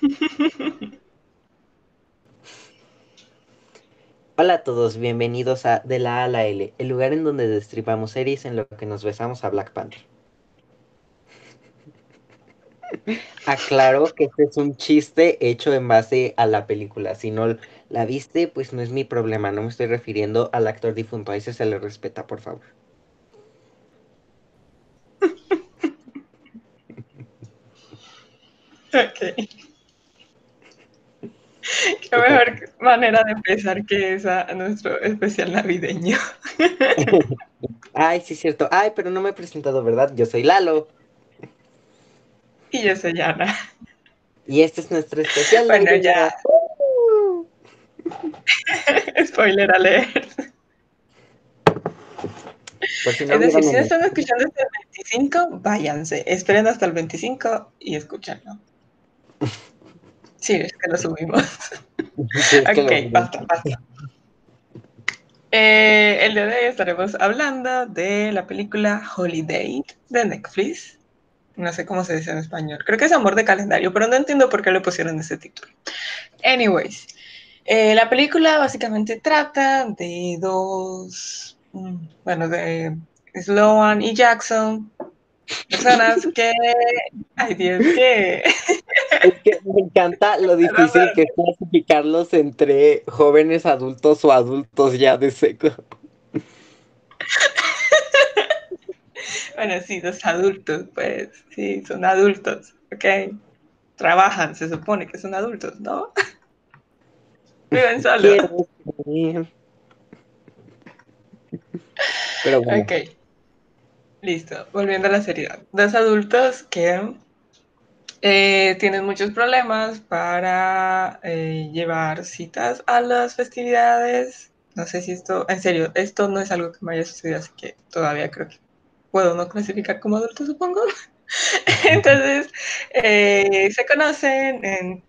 Hola a todos, bienvenidos a De la A a la L, el lugar en donde destripamos series en lo que nos besamos a Black Panther. Aclaro que este es un chiste hecho en base a la película. Si no la viste, pues no es mi problema. No me estoy refiriendo al actor difunto. A ese se le respeta, por favor. Ok. Qué mejor manera de empezar que esa nuestro especial navideño. Ay, sí es cierto. Ay, pero no me he presentado, ¿verdad? Yo soy Lalo. Y yo soy Ana. Y este es nuestro especial. Bueno, ya. Spoiler alert. Si no es decir, si no están escuchando hasta el 25, váyanse. Esperen hasta el 25 y escúchenlo. Sí, es que lo subimos. ok, basta, basta. Eh, el día de hoy estaremos hablando de la película Holiday de Netflix. No sé cómo se dice en español. Creo que es Amor de Calendario, pero no entiendo por qué le pusieron ese título. Anyways, eh, la película básicamente trata de dos, mm, bueno, de Sloan y Jackson, personas que, ay Dios, que... Es que me encanta lo difícil que es clasificarlos entre jóvenes adultos o adultos ya de seco. Bueno, sí, dos adultos, pues, sí, son adultos, ¿ok? Trabajan, se supone que son adultos, ¿no? Viven solos. Pero bueno. Ok. Listo, volviendo a la seriedad. Dos adultos que eh, tienen muchos problemas para eh, llevar citas a las festividades. No sé si esto, en serio, esto no es algo que me haya sucedido, así que todavía creo que puedo no clasificar como adulto, supongo. Entonces, eh, se conocen,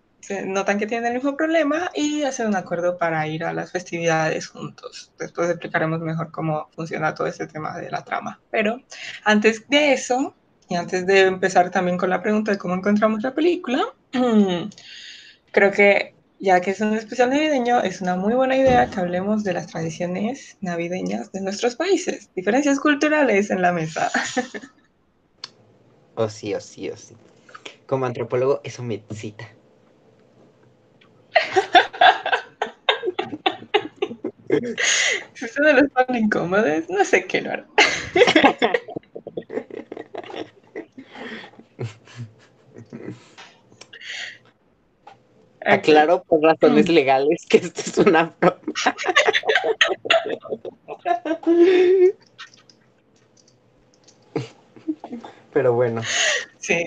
notan que tienen el mismo problema y hacen un acuerdo para ir a las festividades juntos. Después explicaremos mejor cómo funciona todo este tema de la trama. Pero antes de eso, y antes de empezar también con la pregunta de cómo encontramos la película, creo que ya que es un especial navideño, es una muy buena idea que hablemos de las tradiciones navideñas de nuestros países, diferencias culturales en la mesa. Oh, sí, oh, sí, oh, sí. Como antropólogo, eso me cita. Si ustedes los ponen incómodos, no sé qué lo hará. Aclaro por razones mm. legales que esto es una broma. Pero bueno. Sí.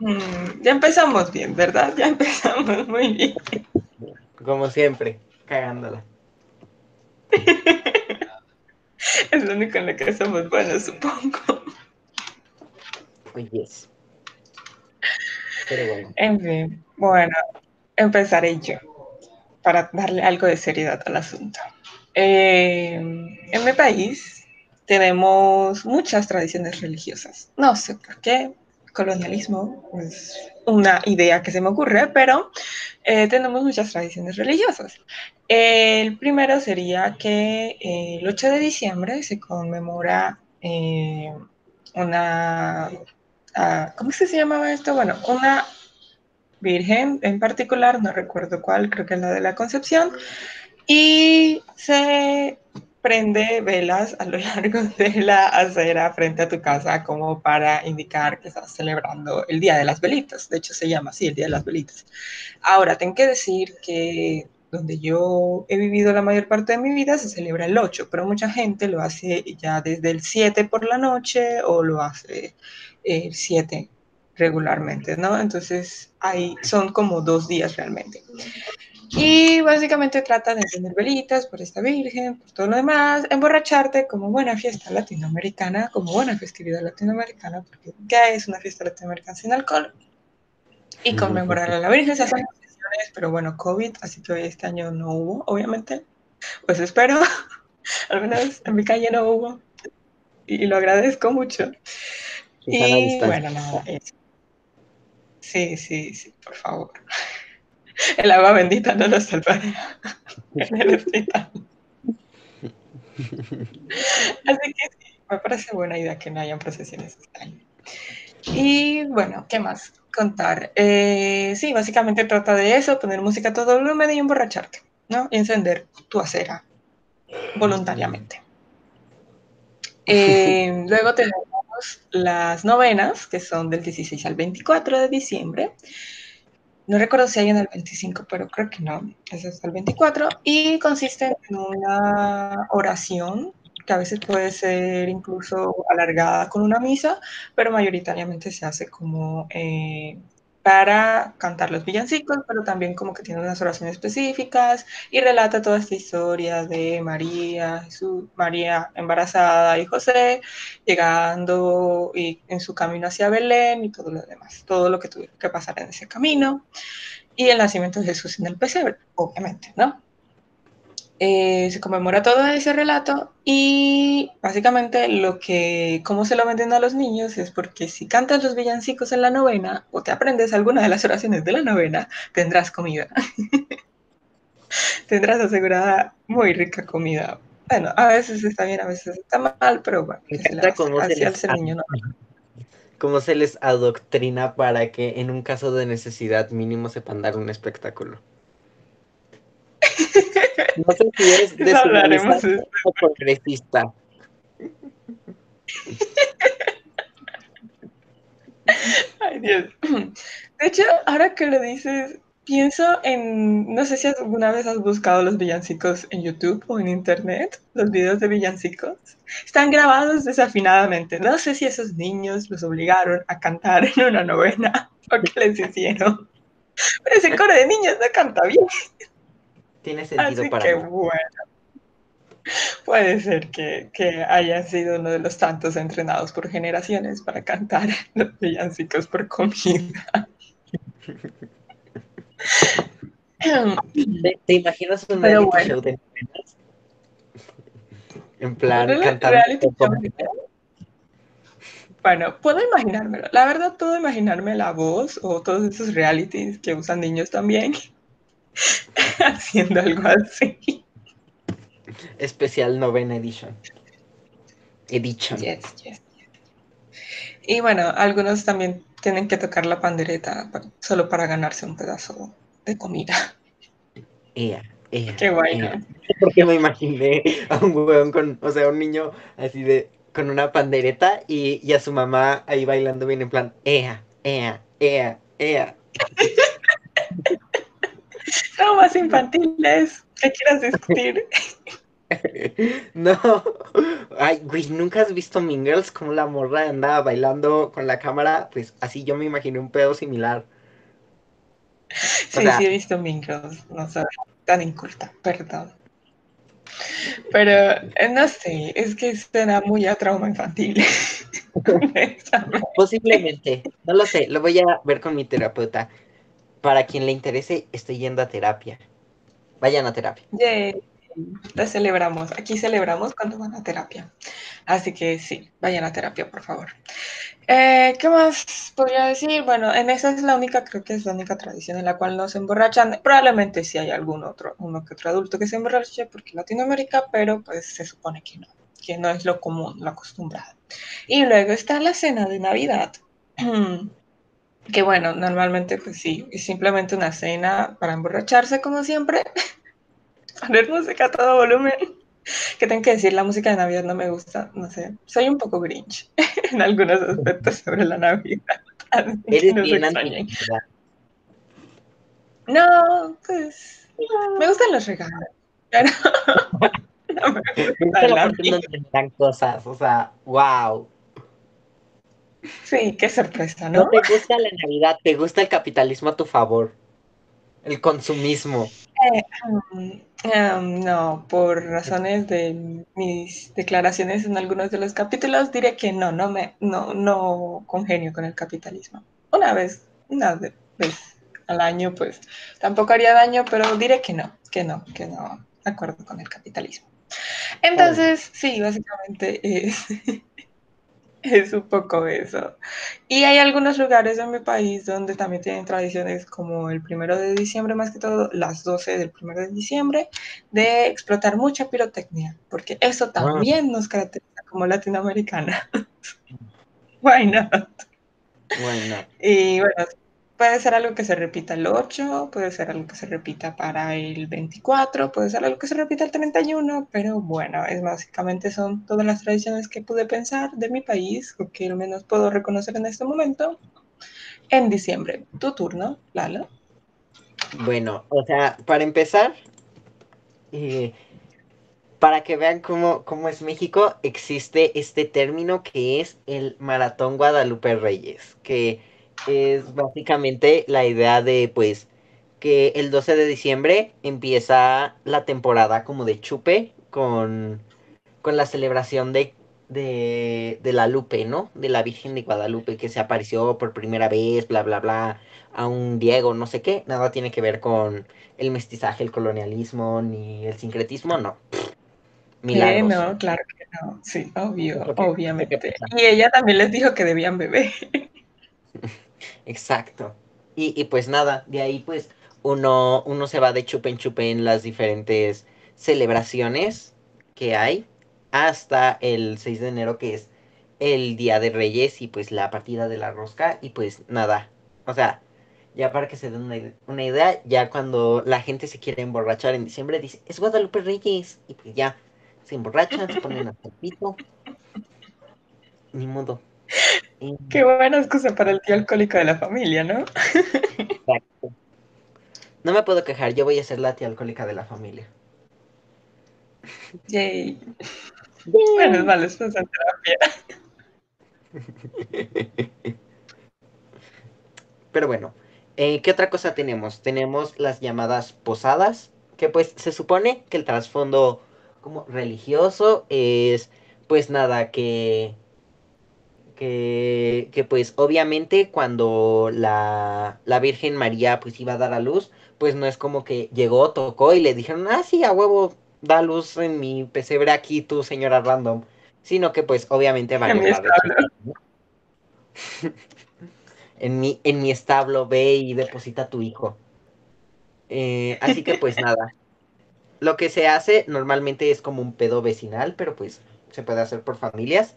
Mm, ya empezamos bien, ¿verdad? Ya empezamos muy bien. Como siempre, cagándola. Es lo único en lo que somos buenos, supongo. Oye. Pero bueno. En fin, bueno, empezaré yo para darle algo de seriedad al asunto. Eh, en mi país tenemos muchas tradiciones religiosas. No sé por qué, colonialismo es una idea que se me ocurre, pero eh, tenemos muchas tradiciones religiosas. El primero sería que eh, el 8 de diciembre se conmemora una, ah, ¿cómo se llamaba esto? Bueno, una virgen en particular, no recuerdo cuál, creo que es la de la Concepción, y se prende velas a lo largo de la acera frente a tu casa como para indicar que estás celebrando el Día de las Velitas. De hecho, se llama así, el Día de las Velitas. Ahora, tengo que decir que donde yo he vivido la mayor parte de mi vida se celebra el 8, pero mucha gente lo hace ya desde el 7 por la noche o lo hace el 7 regularmente, ¿no? Entonces, ahí son como dos días realmente. Y básicamente trata de encender velitas por esta virgen, por todo lo demás, emborracharte como buena fiesta latinoamericana, como buena festividad latinoamericana, porque ¿qué es una fiesta latinoamericana sin alcohol? Y conmemorar a la virgen, se hacen sesiones, pero bueno, COVID, así que hoy este año no hubo, obviamente. Pues espero, al menos en mi calle no hubo, y, lo agradezco mucho. Y bueno, nada, eso. Sí, sí, sí, por favor. El agua bendita no nos salvará en el hospital. Así que sí, me parece buena idea que no hayan procesiones este año. Y bueno, ¿qué más contar? Eh, sí, básicamente trata de eso, poner música a todo volumen y emborracharte, ¿no? Y encender tu acera voluntariamente. Eh, luego tenemos las novenas, que son del 16 al 24 de diciembre. No recuerdo si hay en el 25, pero creo que no. Es el 24. Y consiste en una oración que a veces puede ser incluso alargada con una misa, pero mayoritariamente se hace como eh, para cantar los villancicos, pero también como que tiene unas oraciones específicas y relata toda esta historia de María, Jesús, María embarazada y José llegando y en su camino hacia Belén y todo lo demás, todo lo que tuvo que pasar en ese camino y el nacimiento de Jesús en el pesebre, obviamente, ¿no? Eh, se conmemora todo ese relato y básicamente lo que, cómo se lo venden a los niños es porque si cantas los villancicos en la novena o te aprendes alguna de las oraciones de la novena, tendrás comida. tendrás asegurada muy rica comida. Bueno, a veces está bien, a veces está mal, pero bueno, cómo se, les niño, cómo se les adoctrina para que en un caso de necesidad mínimo sepan dar un espectáculo. No sé si es de o progresista. Ay, Dios. De hecho, ahora que lo dices, pienso en, no sé si alguna vez has buscado los villancicos en YouTube o en Internet, los videos de villancicos. Están grabados desafinadamente. No sé si esos niños los obligaron a cantar en una novena o qué les hicieron. Pero ese coro de niños no canta bien. Tiene sentido Así para que mí. bueno. Puede ser que, que haya sido uno de los tantos entrenados por generaciones para cantar los villancicos por comida. ¿Te, te imaginas un bueno. show de novenas? En plan, comida. Bueno, puedo imaginármelo. La verdad, puedo imaginarme la voz o todos esos realities que usan niños también haciendo algo así. especial novena edition. Edition. Yes, yes, yes. Y bueno, algunos también tienen que tocar la pandereta pa- solo para ganarse un pedazo de comida. Ea, ea, Qué guay, ea. Porque me imaginé a un huevón con, o sea, un niño así de, con una pandereta y, y a su mamá ahí bailando bien en plan, ea, ea, ea, ea. Más infantiles. ¿Qué quieras discutir? No, ay, güey, ¿nunca has visto Mean Girls? Como la morra andaba bailando con la cámara, pues así yo me imaginé un pedo similar. Sí, sea- sí he visto Mean Girls, no soy tan inculta, perdón. Pero eh, no sé, es que suena muy a trauma infantil. Posiblemente, no lo sé, lo voy a ver con mi terapeuta. Para quien le interese, estoy yendo a terapia. Vayan a terapia. Yay, Te celebramos, aquí celebramos cuando van a terapia. Así que sí, vayan a terapia, por favor. Eh, ¿Qué más podría decir? Bueno, en esa es la única, creo que es la única tradición en la cual no se emborrachan. Probablemente sí hay algún otro, uno que otro adulto que se emborrache, porque Latinoamérica, pero pues se supone que no, que no es lo común, lo acostumbrado. Y luego está la cena de Navidad. Que bueno, normalmente pues sí, es simplemente una cena para emborracharse como siempre. Poner música a todo volumen. Que tengo que decir, la música de Navidad no me gusta, no sé, soy un poco grinch en algunos aspectos sobre la Navidad. Así que Eres no se extrañen. No, pues me gustan los regalos, pero no me Me gusta gusta la la parte en vida. donde me dan cosas, o sea, wow. Sí, qué sorpresa, No ¿no? te gusta la Navidad, te gusta el capitalismo a tu favor. El consumismo. Mm, em, no, por razones de mis declaraciones en algunos de los capítulos, diré que no, no me, no, no congenio con el capitalismo. Una vez, una ve- vez al año, pues tampoco haría daño, pero diré que no, que no, que no, de acuerdo con el capitalismo. Entonces, sí, básicamente es Es un poco eso. Y hay algunos lugares en mi país donde también tienen tradiciones como el primero de diciembre, más que todo las 12 del primero de diciembre, de explotar mucha pirotecnia, porque eso también nos caracteriza como latinoamericana. Why not? Why not? Y bueno, Puede ser algo que se repita el 8, puede ser algo que se repita para el 24, puede ser algo que se repita el 31, pero bueno, es básicamente son todas las tradiciones que pude pensar de mi país, o que al menos puedo reconocer en este momento, en diciembre. Tu turno, Lalo. Bueno, o sea, para empezar, eh, para que vean cómo, cómo es México, existe este término que es el Maratón Guadalupe Reyes, que es básicamente la idea de, pues, que el 12 de diciembre empieza la temporada como de chupe con, con la celebración de, de, de, la Lupe, ¿no? De la Virgen de Guadalupe que se apareció por primera vez, bla, bla, bla, a un Diego, no sé qué. Nada tiene que ver con el mestizaje, el colonialismo, ni el sincretismo, no. Milagros. no, claro que no. Sí, obvio, obviamente. Y ella también les dijo que debían beber. Exacto. Y, y, pues nada, de ahí pues uno, uno se va de chupe en chupe en las diferentes celebraciones que hay hasta el 6 de enero que es el Día de Reyes y pues la partida de la rosca y pues nada. O sea, ya para que se den una, una idea, ya cuando la gente se quiere emborrachar en diciembre dice, es Guadalupe Reyes y pues ya se emborrachan, se ponen a pito. Ni modo. Qué buena excusa para el tío alcohólico de la familia, ¿no? Exacto. No me puedo quejar, yo voy a ser la tía alcohólica de la familia. Yay. Bueno, vale, es terapia. Pero bueno, eh, ¿qué otra cosa tenemos? Tenemos las llamadas posadas, que pues se supone que el trasfondo como religioso es pues nada, que que, que pues obviamente cuando la, la, Virgen María pues iba a dar a luz, pues no es como que llegó, tocó y le dijeron, ah, sí, a huevo, da luz en mi pesebre aquí tú, señora random, sino que pues obviamente va a llegar. en, mi, en mi establo ve y deposita a tu hijo. Eh, así que pues nada. Lo que se hace normalmente es como un pedo vecinal, pero pues se puede hacer por familias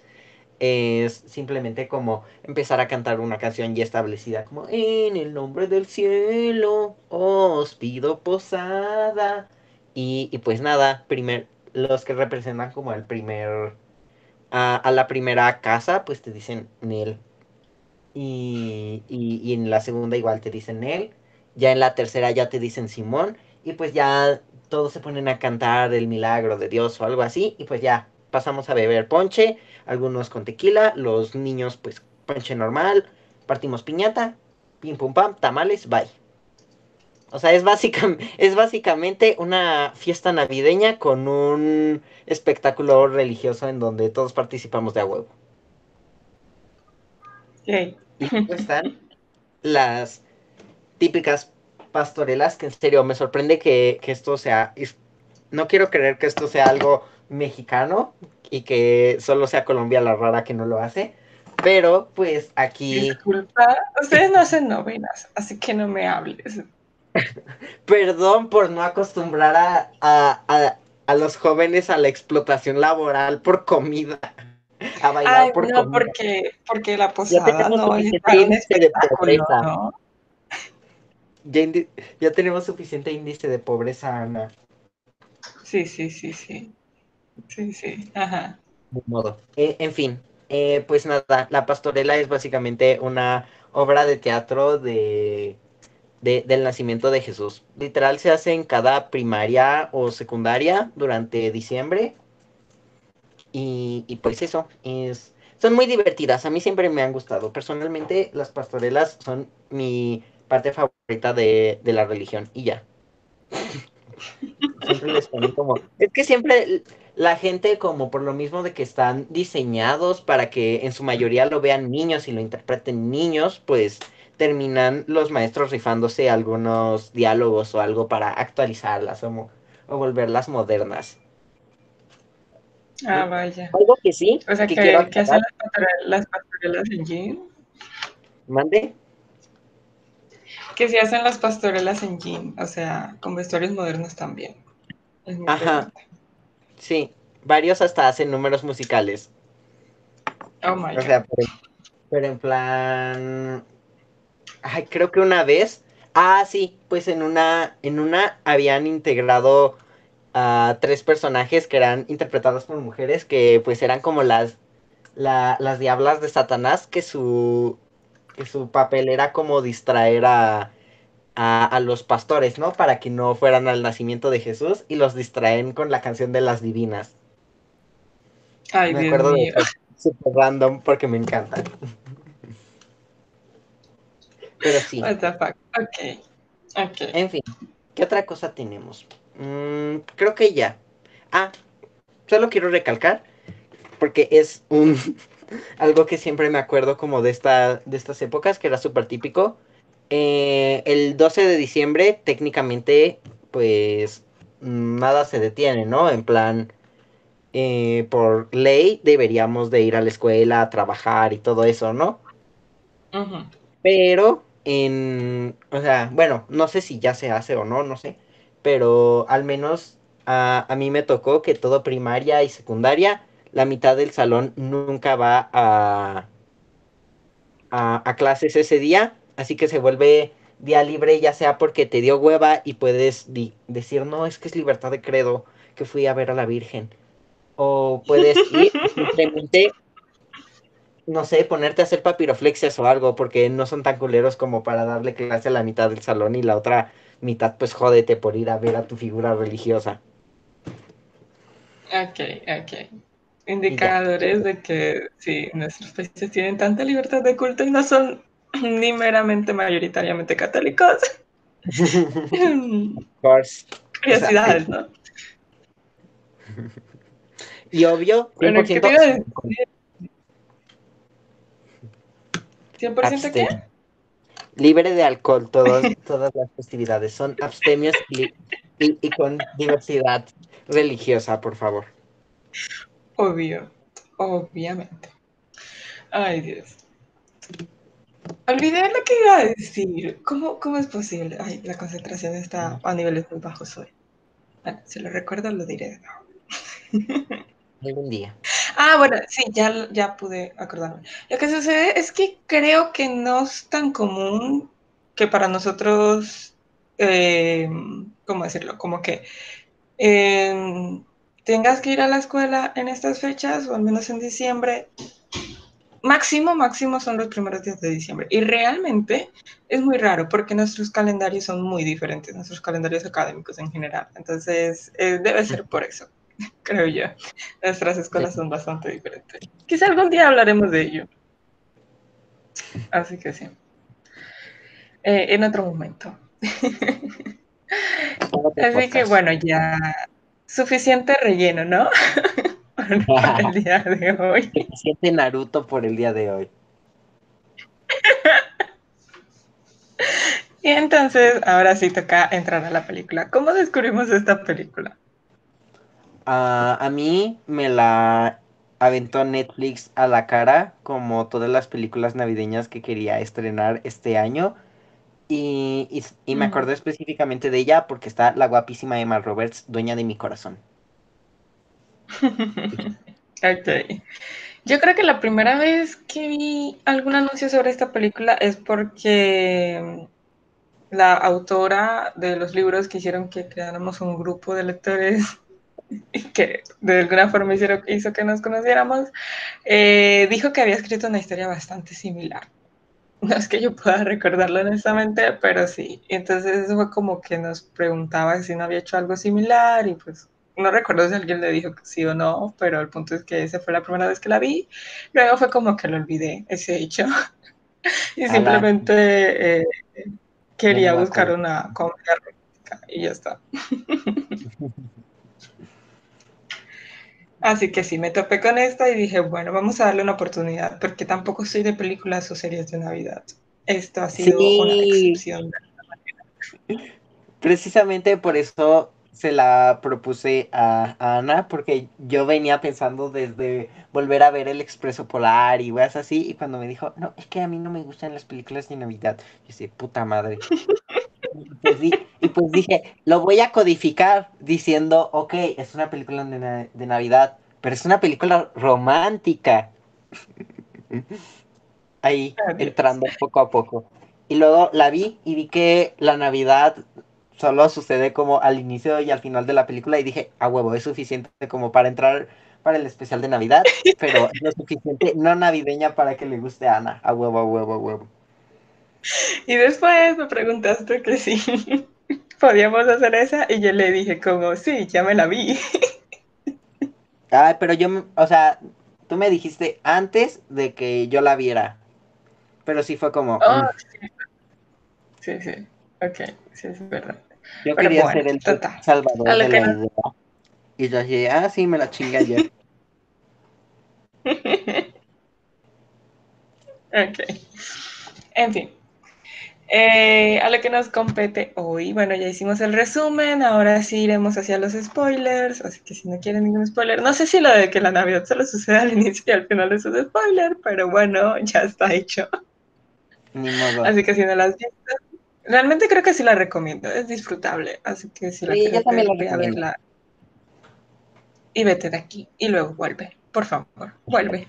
es simplemente como empezar a cantar una canción ya establecida, como en el nombre del cielo os pido posada. Y, y pues nada, primer, los que representan como el primer, a, a la primera casa, pues te dicen Nel. Y, y, y, en la segunda igual te dicen Nel. Ya en la tercera ya te dicen Simón. Y pues ya todos se ponen a cantar el milagro de Dios o algo así. Y pues ya pasamos a beber ponche algunos con tequila, los niños pues ponche normal, partimos piñata, pim pum pam, tamales, bye. O sea, es, es básicamente una fiesta navideña con un espectáculo religioso en donde todos participamos de a huevo. Y están las típicas pastorelas, que en serio me sorprende que, que esto sea... No quiero creer que esto sea algo mexicano, y que solo sea Colombia la rara que no lo hace. Pero pues aquí... Disculpa, ustedes no hacen novenas, así que no me hables. Perdón por no acostumbrar a, a, a, los jóvenes a la explotación laboral por comida. A bailar Ay, por no, Porque, porque la posada no es de pobreza. ¿no? Ya, ya tenemos suficiente índice de pobreza, Ana. Sí, sí, sí, sí. Sí, sí, ajá. De modo. Eh, en fin, eh, pues nada, La Pastorela es básicamente una obra de teatro de, de, del nacimiento de Jesús. Literal se hace en cada primaria o secundaria durante diciembre. Y, y pues eso, es, son muy divertidas. A mí siempre me han gustado. Personalmente, las pastorelas son mi parte favorita de, de la religión. Y ya. siempre les ponen como. Es que siempre la gente como por lo mismo de que están diseñados para que en su mayoría lo vean niños y lo interpreten niños, pues terminan los maestros rifándose algunos diálogos o algo para actualizarlas o, o volverlas modernas. Ah, vaya. Algo que sí. O sea, que, que hacen las, pastorelas, las pastorelas en jean. Mande. Que se hacen las pastorelas en jean, o sea, con vestuarios modernos también. Ajá. pregunta. Sí, varios hasta hacen números musicales. Oh my O God. sea, pero, pero en plan. Ay, creo que una vez. Ah, sí, pues en una. En una habían integrado a tres personajes que eran interpretados por mujeres que pues eran como las. la- las diablas de Satanás, que su. que su papel era como distraer a. A, a los pastores, ¿no? Para que no fueran al nacimiento de Jesús y los distraen con la canción de las divinas. Ay, me Dios acuerdo de mío. Super random porque me encanta. Pero sí. What the fuck. Ok. Ok. En fin, ¿qué otra cosa tenemos? Mm, creo que ya. Ah, solo quiero recalcar, porque es un algo que siempre me acuerdo como de, esta, de estas épocas, que era súper típico. Eh, el 12 de diciembre, técnicamente, pues nada se detiene, ¿no? En plan, eh, por ley deberíamos de ir a la escuela, a trabajar y todo eso, ¿no? Pero en, o sea, bueno, no sé si ya se hace o no, no sé, pero al menos a, a mí me tocó que todo primaria y secundaria, la mitad del salón nunca va a, a, a clases ese día, así que se vuelve día libre, ya sea porque te dio hueva y puedes decir, no, es que es libertad de credo, que fui a ver a la Virgen. O puedes ir simplemente no sé, ponerte a hacer papiroflexias o algo, porque no son tan culeros como para darle clase a la mitad del salón y la otra mitad, pues jódete por ir a ver a tu figura religiosa. Ok, ok. Indicadores de que sí, nuestros países tienen tanta libertad de culto y no son ni meramente mayoritariamente católicos. Of course. Curiosidades, ¿no? Y obvio, 100% Bueno, ¿qué te iba a decir? ¿100% qué? abstemio. Libre de alcohol todas las festividades. Son abstemios y, y- y con diversidad religiosa, por favor. Obvio, obviamente. Ay, Dios. Olvidé lo que iba a decir. ¿Cómo, cómo es posible? Ay, la concentración está a niveles muy bajos hoy. Bueno, si lo recuerdo, lo diré. Algún día. Ah, bueno, sí, ya, ya pude acordarme. Lo que sucede es que creo que no es tan común que para nosotros, eh, ¿cómo decirlo? Como que eh, tengas que ir a la escuela en estas fechas, o al menos en diciembre. Máximo, máximo son los primeros días de diciembre. Y realmente es muy raro porque nuestros calendarios son muy diferentes, nuestros calendarios académicos en general. Entonces, eh, debe ser por eso, creo yo. Nuestras escuelas son bastante diferentes. Quizá algún día hablaremos de ello. Así que sí. Eh, en otro momento. Así que bueno, ya suficiente relleno, ¿no? Para el día de hoy. Suficiente Naruto por el día de hoy. Y entonces, ahora sí toca entrar a la película. ¿Cómo descubrimos esta película? Ah, a mí me la aventó Netflix a la cara, como todas las películas navideñas que quería estrenar este año. Y, y- y me acordé específicamente de ella porque está la guapísima Emma Roberts, dueña de mi corazón. Ok. Yo creo que la primera vez que vi algún anuncio sobre esta película es porque la autora de los libros que hicieron que creáramos un grupo de lectores y que de alguna forma hicieron- hizo que nos conociéramos, eh, dijo que había escrito una historia bastante similar. No es que yo pueda recordarlo honestamente, pero sí. Entonces fue como que nos preguntaba si no había hecho algo similar y pues no recuerdo si alguien le dijo que sí o no, pero el punto es que esa fue la primera vez que la vi. Luego fue como que lo olvidé, ese hecho. y Ala. simplemente eh, quería me buscar una comedia romántica y ya está. Así que sí, me topé con esta y dije, bueno, vamos a darle una oportunidad, porque tampoco soy de películas o series de Navidad. Esto ha sido una Sí. excepción. Precisamente por eso se la propuse a, a, Ana porque yo venía pensando desde volver a ver El Expreso Polar y weas así. Y cuando me dijo, no, es que a mí no me gustan las películas de Navidad, yo dije, puta madre. y, pues, y pues dije, lo voy a codificar diciendo, ok, es una película de, de Navidad, pero es una película romántica. Ahí, entrando poco a poco. Y luego la vi y vi que la Navidad solo sucede como al inicio y al final de la película y dije, a huevo, es suficiente como para entrar para el especial de Navidad, pero no es suficiente no navideña para que le guste a Ana, a huevo, a huevo, a huevo. Y después me preguntaste que si podíamos hacer esa y yo le dije como, sí, ya me la vi. Ay, pero yo, o sea, tú me dijiste antes de que yo la viera, pero sí fue como... Oh, mm". sí. sí, sí, ok, sí, es verdad. Yo quería ser el salvador de la idea. Y yo dije, ah, sí, me la chingué ayer. ok. En fin. Eh, a lo que nos compete hoy, bueno, ya hicimos el resumen, ahora sí iremos hacia los spoilers, así que si no quieren ningún spoiler, no sé si lo de que la Navidad solo sucede al inicio y al final es un spoiler, pero bueno, ya está hecho. Así que si no las visto, Realmente creo que sí la recomiendo, es disfrutable, así que si la quieres ver, voy a verla. Y vete de aquí, y luego vuelve, por favor, vuelve.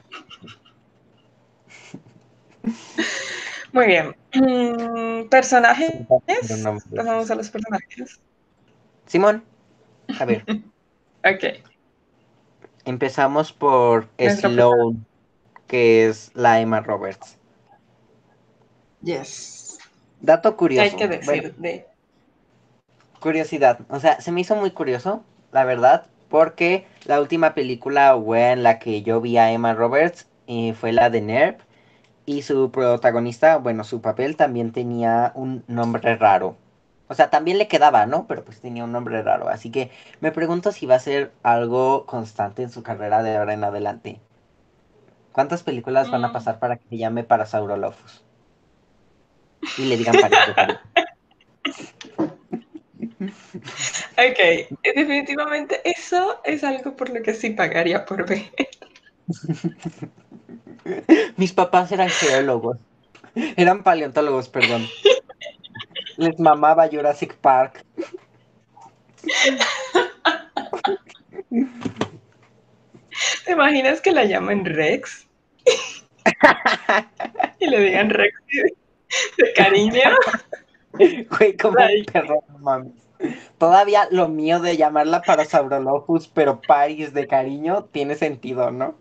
Muy bien. Mm, ¿Personajes? Pasamos a los personajes. Simón, a ver. ok. Empezamos por Sloan, que es la Emma Roberts. Yes. Dato curioso. Hay que decir de... Curiosidad. O sea, se me hizo muy curioso, la verdad, porque la última película en la que yo vi a Emma Roberts eh, fue la de Nerv. Y su protagonista, bueno, su papel también tenía un nombre raro. O sea, también le quedaba, ¿no? Pero pues tenía un nombre raro. Así que me pregunto si va a ser algo constante en su carrera de ahora en adelante. ¿Cuántas películas van a mm. pasar para que se llame Parasaurolophus? Y le digan para Ok, definitivamente eso es algo por lo que sí pagaría por ver. Mis papás eran geólogos, eran paleontólogos, perdón. Les mamaba Jurassic Park. ¿Te imaginas que la llamen Rex? y le digan Rex de cariño. Güey, como perro, mami. Todavía lo mío de llamarla Parasaurolophus, pero Paris de cariño, tiene sentido, ¿no?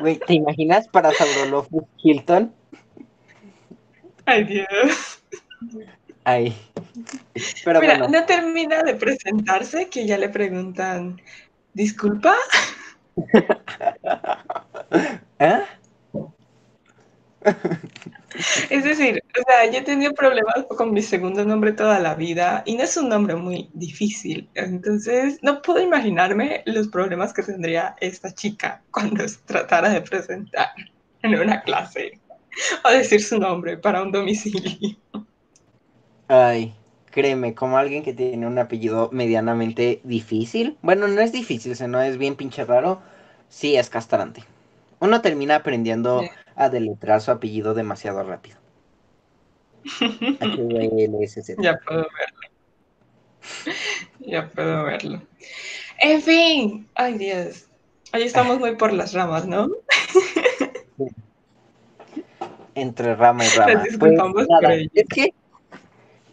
Güey, ¿te imaginas Parasaurolophus Hilton? Ay, Dios. Ay. Pero Mira, no termina de presentarse que ya le preguntan, ¿disculpa? ¿Eh? Es decir, o sea, yo he tenido problemas con mi segundo nombre toda la vida y no es un nombre muy difícil. Entonces, no puedo imaginarme los problemas que tendría esta chica cuando se tratara de presentar en una clase o decir su nombre para un domicilio. Ay, créeme, como alguien que tiene un apellido medianamente difícil, bueno, no es difícil, no es bien pinche raro, sí es castrante. Uno termina aprendiendo a deletrar su apellido demasiado rápido. ya puedo verlo. Ya puedo verlo. En fin, ay Dios. Ahí estamos muy por las ramas, ¿no? Entre rama y rama. Pues, es que,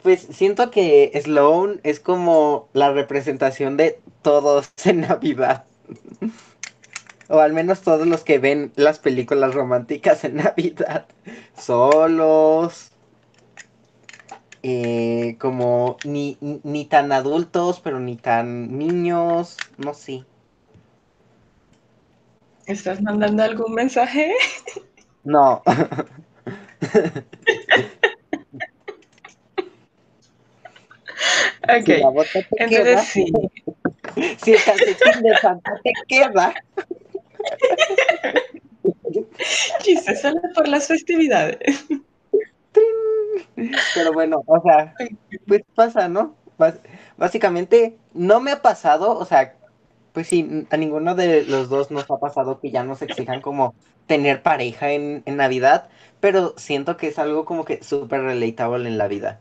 pues siento que Sloan es como la representación de todos en Navidad o al menos todos los que ven las películas románticas en Navidad, solos, eh, como ni, ni tan adultos, pero ni tan niños, no sé. ¿Estás mandando algún mensaje? No. ok. Entonces sí. Si el calcetín de Santa te queda. Chiste solo por las festividades. Pero bueno, o sea, pues pasa, ¿no? básicamente no me ha pasado, o sea, pues sí, a ninguno de los dos nos ha pasado que ya nos exijan como tener pareja en, en Navidad, pero siento que es algo como que súper relatable en la vida.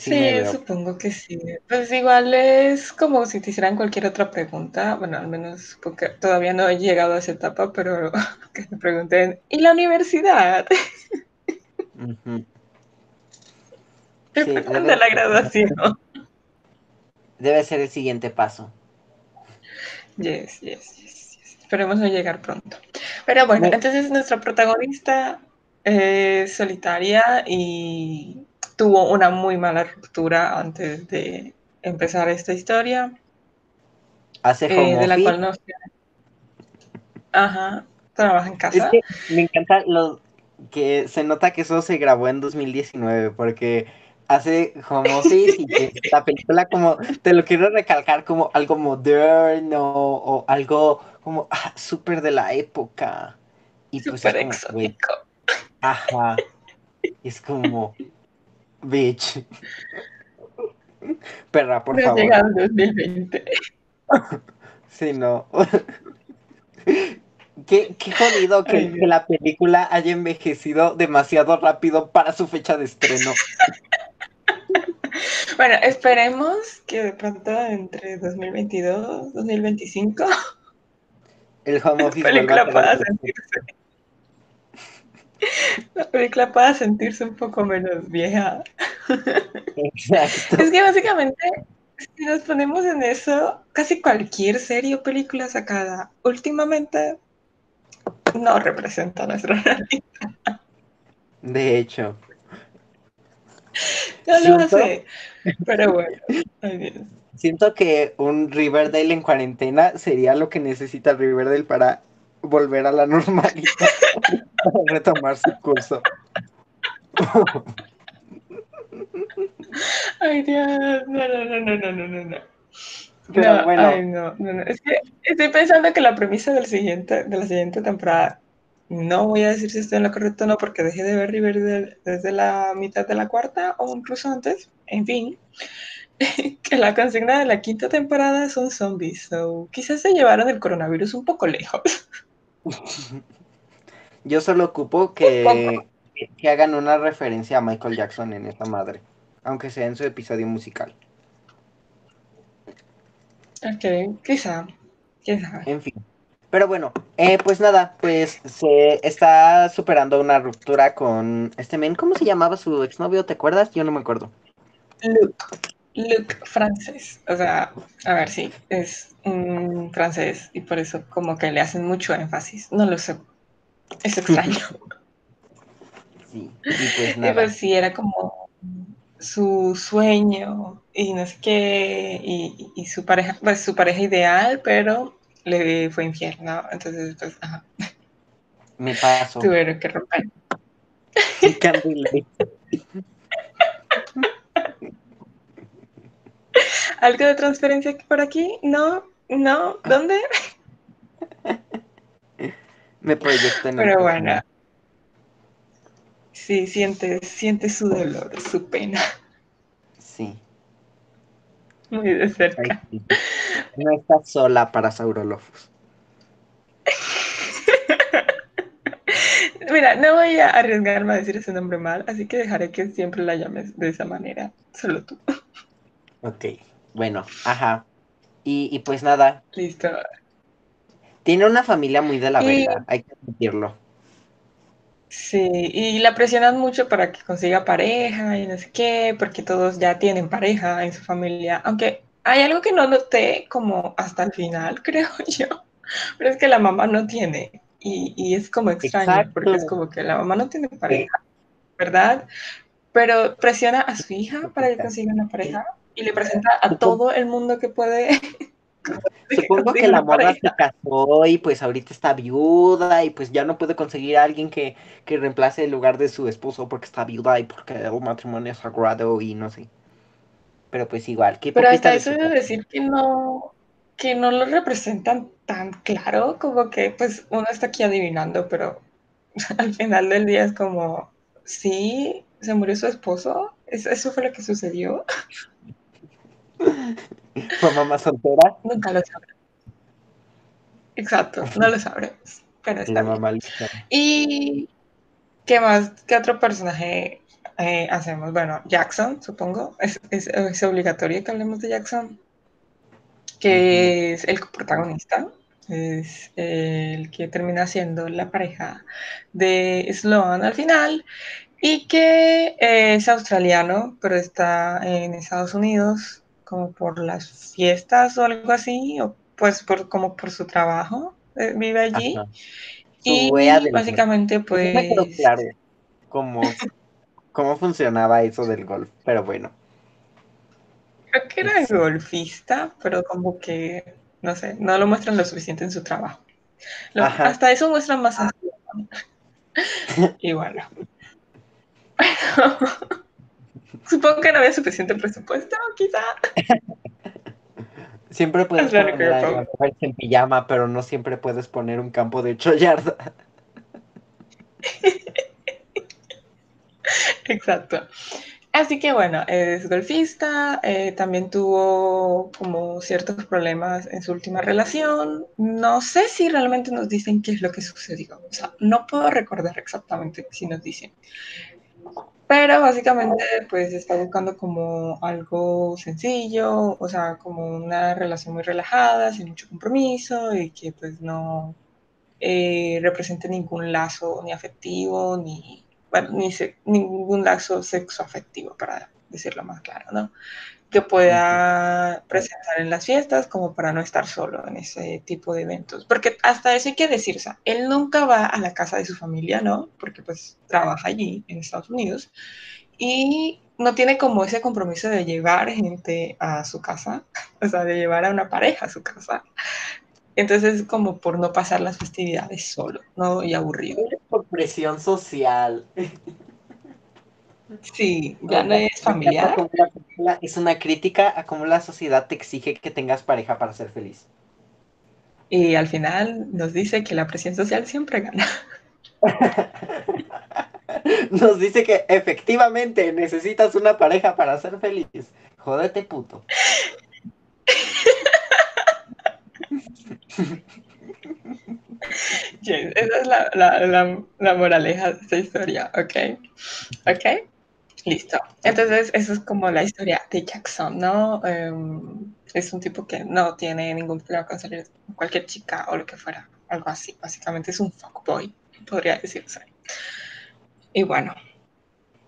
Sí, supongo que sí. Pues igual es como si te hicieran cualquier otra pregunta, bueno, al menos porque todavía no he llegado a esa etapa, pero que me pregunten, ¿y la universidad? de la graduación. Debe ser el siguiente paso. Yes, yes, yes, Esperemos no llegar pronto. Pero bueno, entonces nuestra protagonista es solitaria y tuvo una muy mala ruptura antes de empezar esta historia. Hace eh, de la cual no Ajá, trabaja en casa. me encanta lo que se nota que eso se grabó en 2019 porque hace home office y la película como, te lo quiero recalcar como algo moderno o algo como ah, súper de la época. Y pues exótico. ajá. es como, bitch. Perra, por favor. Llegado en 2020. sí, no. Qué, qué jodido que, que, la película haya envejecido demasiado rápido para su fecha de estreno. Bueno, esperemos que de pronto entre 2022 2025 el home office la película pueda sentirse la película pueda sentirse un poco menos vieja. Exacto. Es que básicamente si nos ponemos en eso, casi cualquier serie o película sacada últimamente no representa nuestra realidad. De hecho, no lo sé, pero bueno. Siento que un Riverdale en cuarentena sería lo que necesita Riverdale para volver a la normalidad, retomar su curso. Ay, Dios, no, no, no, no, no, no, no. Pero bueno. Ay, no, no, no. Es que estoy pensando que la premisa del siguiente, de la siguiente temporada no voy a decir si estoy en lo correcto o no, porque dejé de ver Riverdale desde la mitad de la cuarta o incluso antes. En fin, que la consigna de la quinta temporada son zombies. So, quizás se llevaron el coronavirus un poco lejos. Yo solo ocupo que, que hagan una referencia a Michael Jackson en esta madre, aunque sea en su episodio musical. Ok, quizá. quizá. En fin. Pero bueno, eh, pues nada, pues se está superando una ruptura con este men. ¿Cómo se llamaba su exnovio? ¿Te acuerdas? Yo no me acuerdo. Luke. Luke francés. O sea, a ver, sí, es un francés y por eso como que le hacen mucho énfasis. No lo sé. Es extraño. sí, y pues nada. Y pues sí, era como su sueño y no sé qué, y, y su pareja, pues su pareja ideal, pero le fue infiel, ¿no? Entonces, pues, ajá. Me pasó. Tuvieron que romper. ¿Algo de transferencia por aquí? No, no, ¿dónde? Me proyecto en Pero bueno. Sí, siente, siente su dolor, su pena. Sí. Muy de cerca. No estás sola para Saurolofos. Mira, no voy a arriesgarme a decir ese nombre mal, así que dejaré que siempre la llames de esa manera, solo tú. Ok, bueno, ajá. Y, pues nada. Listo. Tiene una familia muy de la verdad, hay que admitirlo. Sí, y la presionan mucho para que consiga pareja y no sé qué, porque todos ya tienen pareja en su familia, aunque hay algo que no noté como hasta el final, creo yo, pero es que la mamá no tiene. Y, es como extraño, porque es como que la mamá no tiene pareja, ¿verdad? Pero presiona a su hija para que consiga una pareja y le presenta a todo el mundo que puede. Supongo que la morra se casó y pues ahorita está viuda y pues ya no puede conseguir a alguien que, que reemplace el lugar de su esposo porque está viuda y porque el matrimonio es sagrado y no sé. Pero pues igual, ¿qué Pero hasta eso de decir que no, que no lo representan tan claro, como que pues uno está aquí adivinando, pero al final del día es como, sí, se murió su esposo eso fue lo que sucedió. ¿Fue mamá soltera? Nunca lo sabremos. Exacto, no lo sabremos. Pero está La ¿Y qué más? ¿Qué otro personaje eh, hacemos? Bueno, Jackson, supongo. Es, obligatorio que hablemos de Jackson, que es el protagonista. Es el que termina siendo la pareja de Sloan al final y que es australiano, pero está en Estados Unidos como por las fiestas o algo así, o pues por, como por su trabajo, eh, vive allí. Y básicamente pues... No me quedó claro cómo, cómo funcionaba eso del golf, pero bueno. Creo que era golfista, pero como que, no sé, no lo muestran lo suficiente en su trabajo. hasta eso muestran más. y bueno. Supongo que no había suficiente presupuesto, quizá. Siempre puedes poner en pijama, pero no siempre puedes poner un campo de 8 yardas. Exacto. Así que bueno, es golfista, eh, también tuvo como ciertos problemas en su última relación. No sé si realmente nos dicen qué es lo que sucedió. O sea, no puedo recordar exactamente si nos dicen. Pero básicamente pues está buscando como algo sencillo, o sea, como una relación muy relajada, sin mucho compromiso y que pues no eh, represente ningún lazo ni afectivo, ni, bueno, ni ningún lazo sexoafectivo, para decirlo más claro, ¿no? Que pueda presentar en las fiestas como para no estar solo en ese tipo de eventos. Porque hasta eso hay que decir, o sea, él nunca va a la casa de su familia, ¿no? Porque pues trabaja allí en Estados Unidos y no tiene como ese compromiso de llevar gente a su casa, o sea, de llevar a una pareja a su casa. Entonces, como por no pasar las festividades solo, ¿no? Y aburrido. Por presión social. Sí, ya no es familiar. Es una crítica a cómo la sociedad te exige que tengas pareja para ser feliz. Y al final nos dice que la presión social siempre gana. nos dice que efectivamente necesitas una pareja para ser feliz. Jódete, puto. esa es la, la, la, moraleja de esta historia, ¿ok? ¿Ok? Listo. Entonces, eso es como la historia de Jackson, ¿no? Em, es un tipo que no tiene ningún problema con salir con cualquier chica o lo que fuera, algo así. Básicamente es un fuckboy, podría decirse. Y bueno,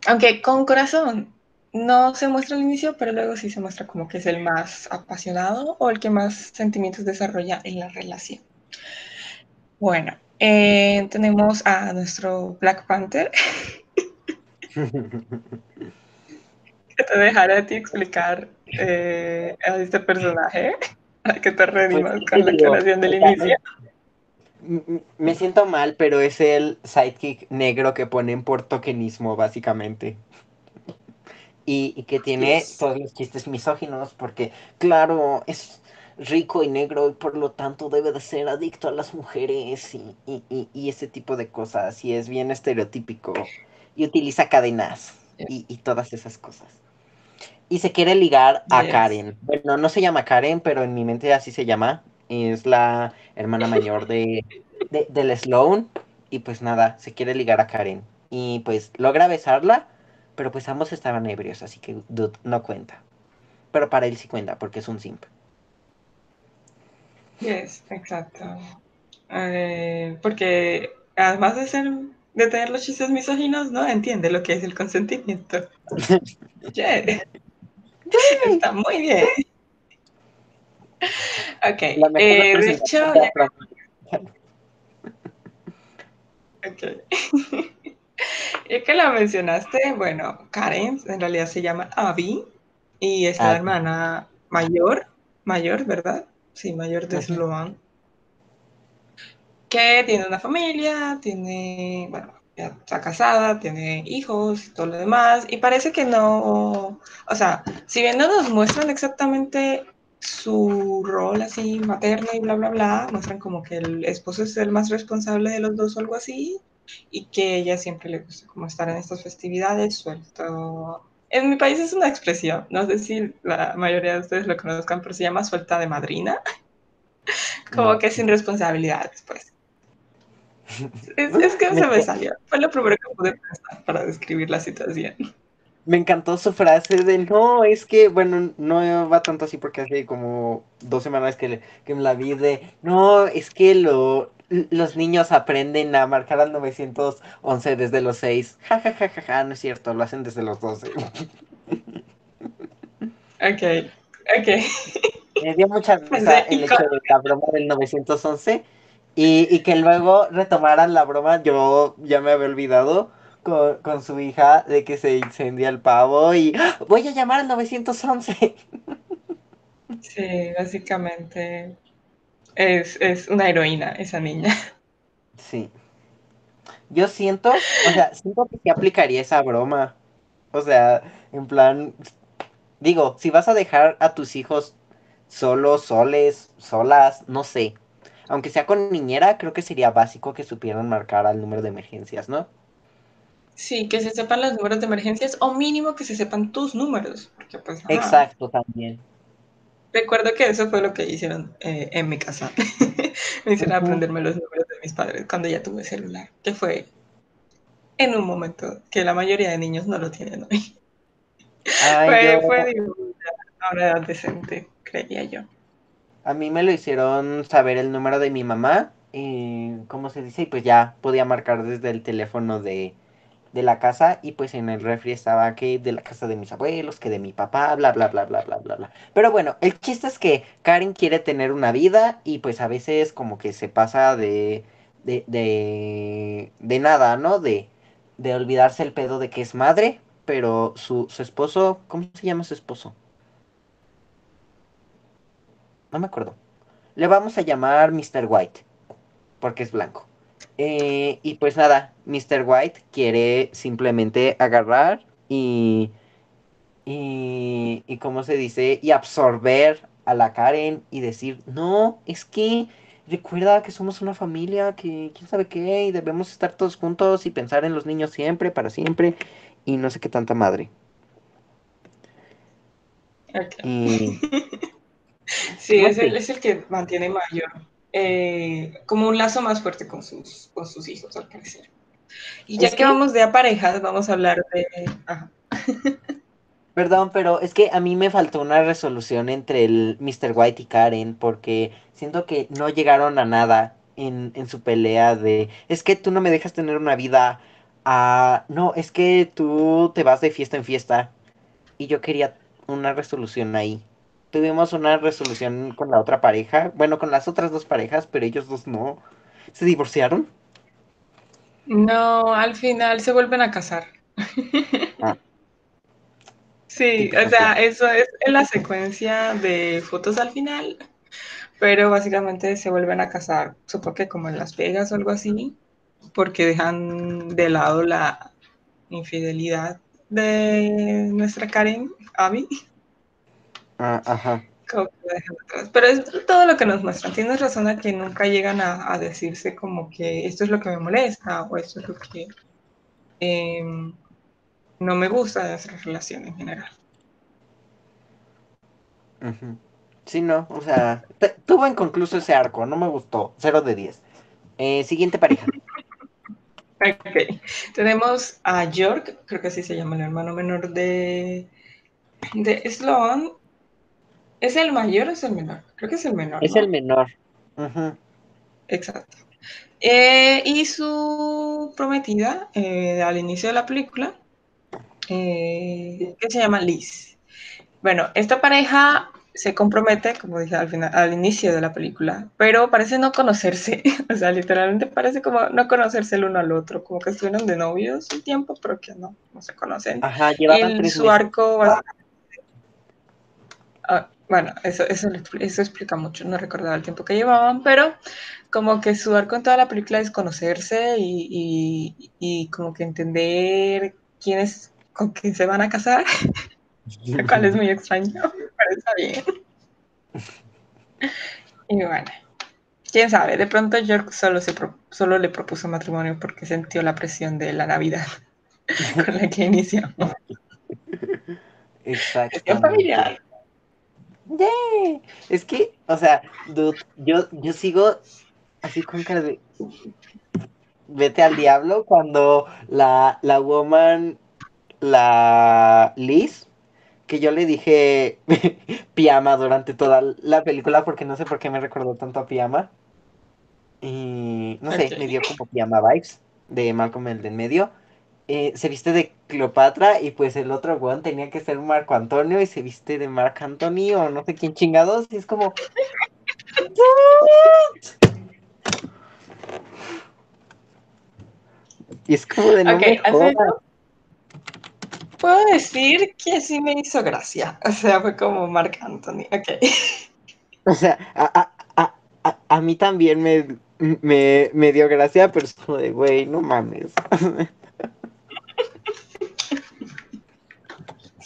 aunque con corazón no se muestra al inicio, pero luego sí se muestra como que es el más apasionado o el que más sentimientos desarrolla en la relación. Bueno, eh, tenemos a nuestro Black Panther. que te dejara a ti explicar eh, a este personaje para que te redimas pues, con la aclaración del inicio. Me siento mal, pero es el sidekick negro que ponen por tokenismo, básicamente. Y, que tiene todos los chistes misóginos, porque, claro, es rico y negro y por lo tanto debe de ser adicto a las mujeres y, y, y ese tipo de cosas. Y es bien estereotípico. Y utiliza cadenas y, todas esas cosas. Y se quiere ligar a Karen. Bueno, no se llama Karen, pero en mi mente así se llama. Es la hermana mayor de, de, del Sloan. Y pues nada, se quiere ligar a Karen. Y pues logra besarla, pero pues ambos estaban ebrios, así que dude, no cuenta. Pero para él sí cuenta, porque es un simp. Yes, exacto. Eh, porque además de ser de tener los chistes misóginos, no entiende lo que es el consentimiento. Está muy bien. Ok. Eh, de hecho, ok. ya que la mencionaste, bueno, Karen en realidad se llama Abby y es la hermana mayor, mayor, ¿verdad? Sí, mayor de Sloan que tiene una familia, tiene, bueno, ya está casada, tiene hijos y todo lo demás, y parece que no, o sea, si bien no nos muestran exactamente su rol así materno y bla, bla, bla, muestran como que el esposo es el más responsable de los dos o algo así, y que ella siempre le gusta como estar en estas festividades, suelto en mi país es una expresión, no sé si la mayoría de ustedes lo conozcan, pero se llama suelta de madrina. Como que sin responsabilidades, pues. Es, que se me salió. Fue lo primero que pude pensar para describir la situación. Me encantó su frase de no, es que, bueno, no va tanto así porque hace como dos semanas que, que me la vi de no, es que lo, los niños aprenden a marcar al 911 desde los 6. Ja, ja, ja, ja, ja, no es cierto, lo hacen desde los 12. ok, ok. Me dio mucha risa el hecho de la broma del 911 y, y, que luego retomaran la broma, yo ya me había olvidado con, con su hija de que se incendia el pavo y ¡Ah! voy a llamar al 911. Sí, básicamente es, es una heroína esa niña. Sí. Yo siento, o sea, siento que se aplicaría esa broma. O sea, en plan, digo, si vas a dejar a tus hijos solos, soles, solas, no sé. Aunque sea con niñera, creo que sería básico que supieran marcar al número de emergencias, ¿no? Sí, que se sepan los números de emergencias o mínimo que se sepan tus números. Porque pues, Exacto, también. Recuerdo que eso fue lo que hicieron eh, en mi casa. me hicieron aprenderme los números de mis padres cuando ya tuve celular, que fue en un momento que la mayoría de niños no lo tienen hoy. fue, fue una edad decente, creía yo. A mí me lo hicieron saber el número de mi mamá, y, ¿cómo se dice? Y pues ya podía marcar desde el teléfono de, de la casa y pues en el refri estaba que de la casa de mis abuelos, que de mi papá, bla, bla, bla, bla, bla, bla, bla. Pero bueno, el chiste es que Karen quiere tener una vida y pues a veces como que se pasa de, de, de, de nada, ¿no? De, de olvidarse el pedo de que es madre, pero su, su esposo, ¿cómo se llama su esposo? No me acuerdo. Le vamos a llamar Mr. White, porque es blanco. Eh, y pues nada, Mr. White quiere simplemente agarrar y, y, y, ¿cómo se dice? Y absorber a la Karen y decir, no, es que recuerda que somos una familia, que quién sabe qué, y debemos estar todos juntos y pensar en los niños siempre, para siempre, y no sé qué tanta madre. Y... sí, es el, es el que mantiene mayor eh, como un lazo más fuerte con sus, con sus hijos, al parecer. Y ya que, vamos de a parejas, vamos a hablar de... Perdón, pero es que a mí me faltó una resolución entre el Mr. White y Karen, porque siento que no llegaron a nada en, en su pelea de, es que tú no me dejas tener una vida, a, no, es que tú te vas de fiesta en fiesta. Y yo quería una resolución ahí tuvimos una resolución con la otra pareja, bueno, con las otras dos parejas, pero ellos dos no. ¿Se divorciaron? No, al final se vuelven a casar. Ah. Sí, o sea, eso es en la secuencia de fotos al final, pero básicamente se vuelven a casar, supongo que como en Las Vegas o algo así, porque dejan de lado la infidelidad de nuestra Karen, Abby. Ah, ajá. Pero es todo lo que nos muestran. Tienes razón a que nunca llegan a, decirse como que esto es lo que me molesta o esto es lo que em, no me gusta de nuestra relación en general. Sí, no, o sea, tuvo inconcluso ese arco, no me gustó, 0 de 10. Eh, siguiente pareja. ok, tenemos a York, creo que así se llama el hermano menor de, de Sloan, ¿Es el mayor o es el menor? Creo que es el menor. Es el menor. Exacto. Eh, y su prometida eh, al inicio de la película, eh, que se llama Liz. Bueno, esta pareja se compromete, como dije al, final, al inicio de la película, pero parece no conocerse. o sea, literalmente parece como no conocerse el uno al otro, como que estuvieron de novios un tiempo, pero que no, no se conocen. Ajá, llevaban y su arco bueno, eso, eso, eso explica mucho, no recordaba el tiempo que llevaban, pero como que su arco en toda la película es conocerse y, y, como que entender quiénes con quién se van a casar, lo cual es muy extraño, pero está bien. Y bueno, quién sabe, de pronto York solo, se solo le propuso matrimonio porque sintió la presión de la Navidad con la que iniciamos. Exacto. familiar. Yeah. Es que, o sea, dude, yo, yo sigo así con cara de. Vete al diablo cuando la, la woman, la Liz, que yo le dije pijama durante toda la película porque no sé por qué me recordó tanto a pijama. Y no sé, me dio como pijama vibes de Malcolm el de en medio. Eh, se viste de Cleopatra y pues el otro weón tenía que ser Marco Antonio y se viste de Marc Anthony o no sé quién chingados y es como... Y es como de no Ok, me Puedo decir que sí me hizo gracia. O sea, fue como Marc Anthony. Ok. O sea, a, a- a- a- a mí también me, me, me dio gracia, pero es como de, güey, no mames.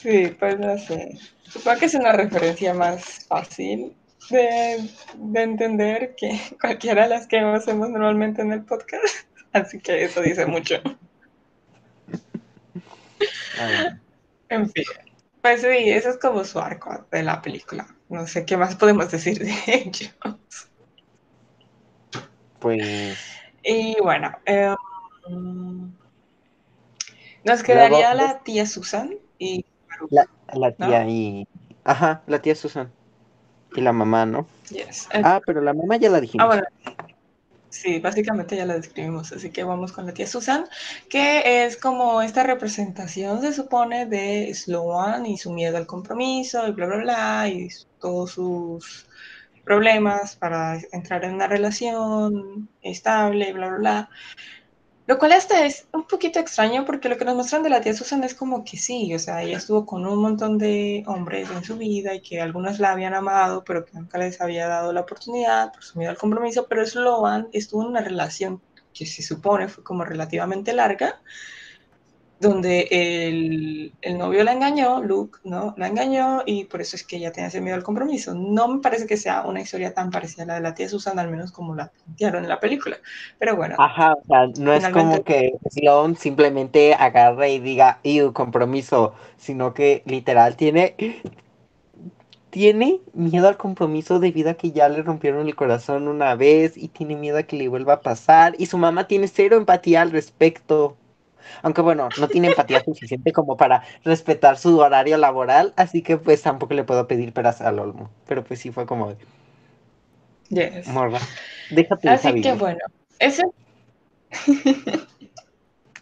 Sí, pues no sé. Supongo que es una referencia más fácil de, de entender que cualquiera de las que hacemos normalmente en el podcast. Así que eso dice mucho. A ver, En fin. Pues sí, eso es como su arco de la película. No sé qué más podemos decir de ellos. pues... Y bueno, eh, nos quedaría Luego, la tía Susan y. La, la tía ¿No? y... Ajá, la tía Susan. Y la mamá, ¿no? Yes. Ah, pero la mamá ya la dijimos. Ah, bueno. Sí, básicamente ya la describimos, así que vamos con la tía Susan, que es como esta representación, se supone, de Sloan y su miedo al compromiso y bla, bla, bla, y todos sus problemas para entrar en una relación estable, bla, bla, bla. Lo cual hasta es un poquito extraño porque lo que nos muestran de la tía Susan es como que sí, o sea, ella estuvo con un montón de hombres en su vida y que algunos la habían amado, pero que nunca les había dado la oportunidad por su miedo al compromiso, pero Sloan estuvo en una relación que se supone fue como relativamente larga, donde el, el novio la engañó, Luke, ¿no? La engañó y por eso es que ella tenía ese miedo al compromiso. No me parece que sea una historia tan parecida a la de la tía Susan, al menos como la plantearon en la película. Pero bueno, Ajá, o sea, no es como que Sloan simplemente agarre y diga, y compromiso, sino que literal tiene, tiene miedo al compromiso debido a que ya le rompieron el corazón una vez y tiene miedo a que le vuelva a pasar y su mamá tiene cero empatía al respecto. Aunque bueno, no tiene empatía suficiente como para respetar su horario laboral, así que pues tampoco le puedo pedir peras al olmo. Pero pues sí fue como, de, yes. morra, déjate Así que vida". bueno, es un...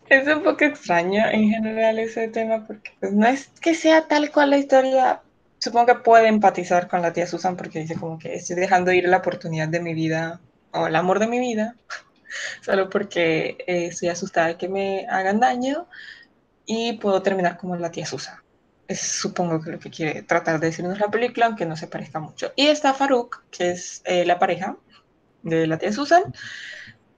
es un poco extraño en general ese tema porque pues, no es que sea tal cual la historia. Supongo que puede empatizar con la tía Susan porque dice como que estoy dejando ir la oportunidad de mi vida o el amor de mi vida solo porque eh, estoy asustada de que me hagan daño y puedo terminar como la tía Susan. Es supongo que lo que quiere tratar de decirnos la película, aunque no se parezca mucho. Y está Farouk, que es eh, la pareja de la tía Susan,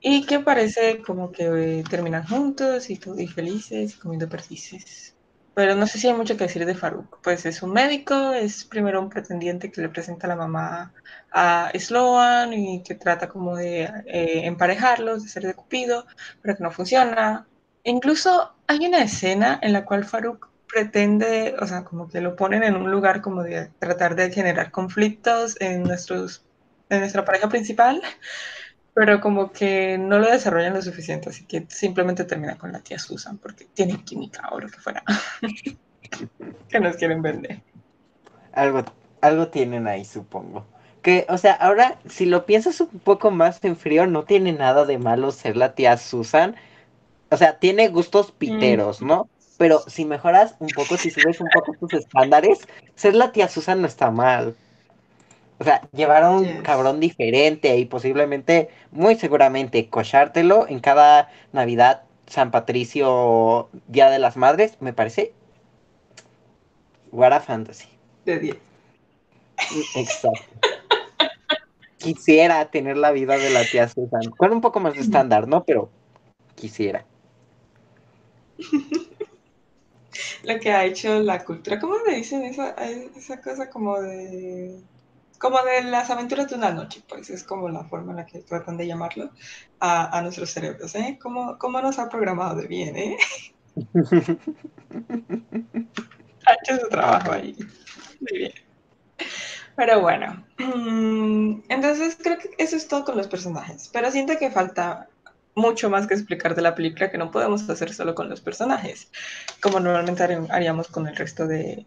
y que parece como que eh, terminan juntos y, y felices comiendo perdices. Pero no sé si hay mucho que decir de Farouk. Pues es un médico, es primero un pretendiente que le presenta a la mamá a Sloan y que trata como de eh, emparejarlos, de ser de Cupido, pero que no funciona. E incluso hay una escena en la cual Farouk pretende, o sea, como que lo ponen en un lugar como de tratar de generar conflictos en, nuestros, en nuestra pareja principal, pero como que no lo desarrollan lo suficiente, así que simplemente termina con la tía Susan porque tiene química o lo que fuera que nos quieren vender. Algo, algo tienen ahí, supongo. Que, o sea, ahora, si lo piensas un poco más en frío, no tiene nada de malo ser la tía Susan. O sea, tiene gustos piteros, ¿no? Pero si mejoras un poco, si subes un poco tus estándares, ser la tía Susan no está mal. O sea, llevar a un Yes. cabrón diferente y posiblemente, muy seguramente, cochártelo en cada Navidad, San Patricio, Día de las Madres, me parece. What a fantasy. De 10. Exacto. Quisiera tener la vida de la tía Susan. Con un poco más de estándar, ¿no? Pero quisiera. Lo que ha hecho la cultura, ¿cómo le dicen esa, esa cosa como de... Como de las aventuras de una noche, pues es como la forma en la que tratan de llamarlo a, a nuestros cerebros, ¿eh? ¿Cómo, ¿Cómo nos ha programado de bien, eh? hecho su trabajo ahí. Muy bien. Pero bueno, mm, entonces creo que eso es todo con los personajes. Pero siento que falta mucho más que explicar de la película que no podemos hacer solo con los personajes, como normalmente haríamos con el resto de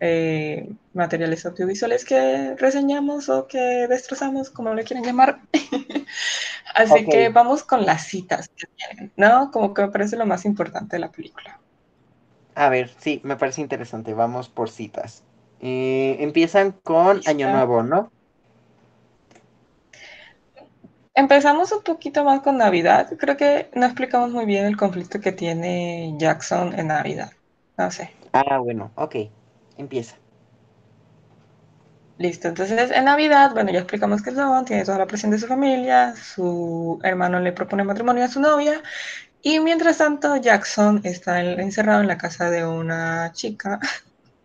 eh, materiales audiovisuales que reseñamos o que destrozamos, como le quieren llamar. Así que vamos con las citas que tienen, ¿no? Como que me parece lo más importante de la película. A ver, sí, me parece interesante. Vamos por citas. Eh, empiezan con Año Nuevo, ¿no? Empezamos un poquito más con Navidad. Creo que no explicamos muy bien el conflicto que tiene Jackson en Navidad. No sé. Ah, bueno, ok. Empieza. Listo, entonces en Navidad, bueno, ya explicamos que Don tiene toda la presión de su familia, su hermano le propone matrimonio a su novia, y mientras tanto Jackson está encerrado en la casa de una chica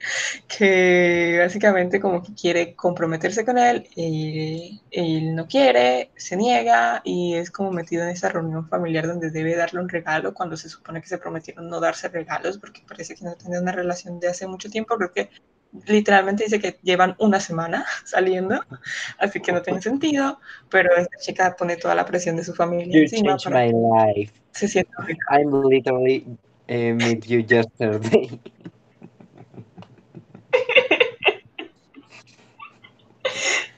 que básicamente como que quiere comprometerse con él y él no quiere, se niega y es como metido en esa reunión familiar donde debe darle un regalo cuando se supone que se prometieron no darse regalos porque parece que no tienen una relación de hace mucho tiempo, creo que literalmente dice que llevan una semana saliendo, así que no tiene sentido, pero esta chica pone toda la presión de su familia encima para my life. se siente I'm literally met you yesterday.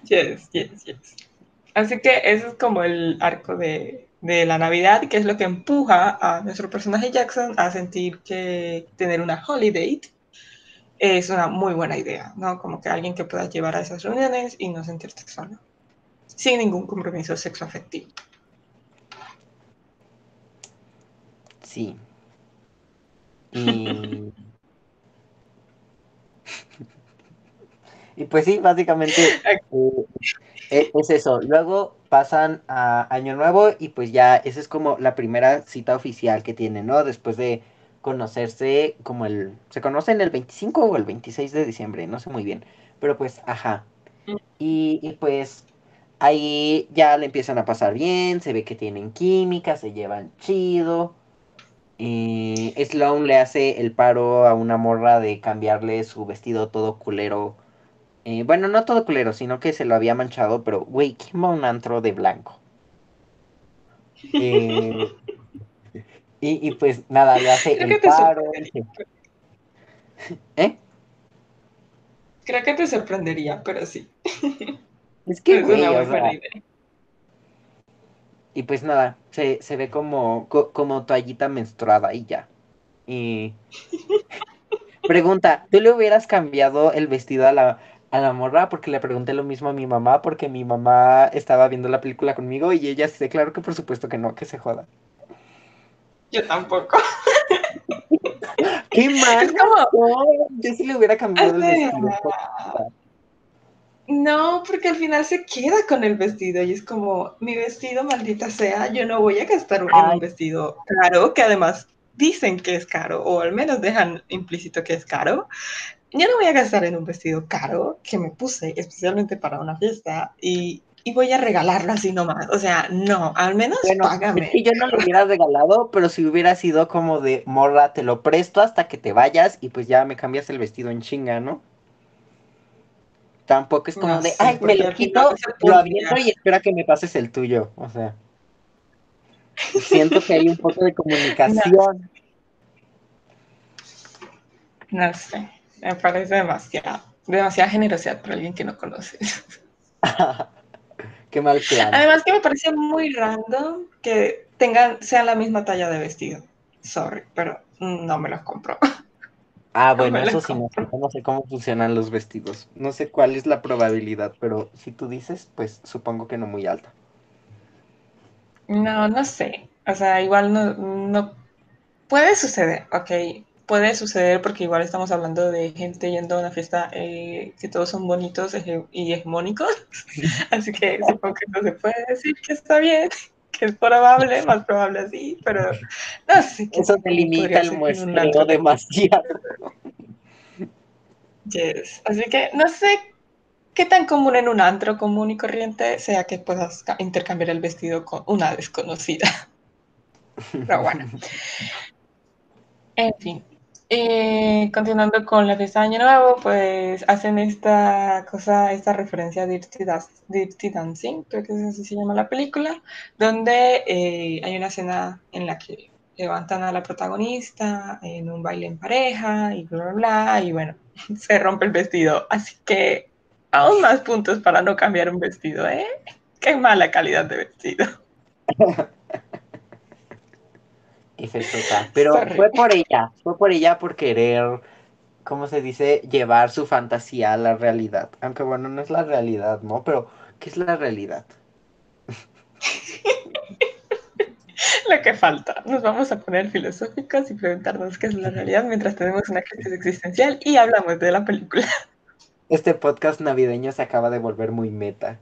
Yes, yes, yes. Así que eso es como el arco de, de la Navidad, que es lo que empuja a nuestro personaje Jackson a sentir que tener una holiday es una muy buena idea, ¿no? Como que alguien que pueda llevar a esas reuniones y no sentirte solo, sin ningún compromiso sexoafectivo. Sí. Y... Y pues sí, básicamente eh, e, es eso. Luego pasan a Año Nuevo y pues ya esa es como la primera cita oficial que tienen, ¿no? Después de conocerse como el... ¿Se conocen el 25 o el 26 de diciembre? No sé muy bien. Pero pues, ajá. Y, y pues ahí ya le empiezan a pasar bien, se ve que tienen química, se llevan chido. Y Sloan le hace el paro a una morra de cambiarle su vestido todo culero eh, bueno, no todo culero, sino que se lo había manchado, pero, güey, ¿quién va un antro de blanco? Eh, y, pues nada, le hace el paro. ¿Eh? Creo que te sorprendería, pero sí. Es que, güey, Y pues nada, se, se ve como, como toallita menstruada y ya. Y... Pregunta, ¿tú le hubieras cambiado el vestido a la, a la morra porque le pregunté lo mismo a mi mamá porque mi mamá estaba viendo la película conmigo y ella se claro que por supuesto que no, que se joda. Yo tampoco. Qué mal. Yo sí le hubiera cambiado el vestido. No, porque al final se queda con el vestido y es como, mi vestido, maldita sea, yo no voy a gastar en un vestido caro, que además dicen que es caro, o al menos dejan implícito que es caro yo no voy a gastar en un vestido caro que me puse especialmente para una fiesta y, y voy a regalarlo así nomás. O sea, no, al menos bueno, págame. yo no lo hubiera regalado, pero si hubiera sido como de morra, te lo presto hasta que te vayas y pues ya me cambias el vestido en chinga, ¿no? Tampoco es como de, ay, me lo quito, lo aviento y espera que me pases el tuyo. O sea, siento que hay un poco de comunicación. no sé. Me parece demasiado. Demasiada generosidad para alguien que no conoces. Qué mal plan. Además que me parece muy random que tengan, sean la misma talla de vestido. Sorry, pero no me los compro. Ah, bueno, eso sí, no, no sé cómo funcionan los vestidos. No sé cuál es la probabilidad, pero si tú dices, pues supongo que no muy alta. No, no sé. O sea, igual no, no puede suceder, ok puede suceder porque igual estamos hablando de gente yendo a una fiesta eh, que todos son bonitos y hegemónicos, así que supongo que no se puede decir que está bien, que es probable, más probable así, pero no sé. Eso te limita el muestreo demasiado. Yes. Así que no sé qué tan común en un antro común y corriente sea que puedas intercambiar el vestido con una desconocida. Pero bueno. En fin, Y continuando con la fiesta de Año Nuevo, pues hacen esta cosa, esta referencia a Dirty, Dirty Dancing, creo que así se llama la película, donde eh, hay una escena en la que levantan a la protagonista en un baile en pareja y bla, bla, bla, y bueno, se rompe el vestido. Así que aún más puntos para no cambiar un vestido, ¿eh? Qué mala calidad de vestido. Pero fue por ella, fue por ella por querer, ¿cómo se dice? Llevar su fantasía a la realidad. Aunque bueno, no es la realidad, ¿no? Pero, ¿qué es la realidad? Lo que falta. Nos vamos a poner filosóficos y preguntarnos qué es la realidad mientras tenemos una crisis existencial y hablamos de la película. Este podcast navideño se acaba de volver muy meta.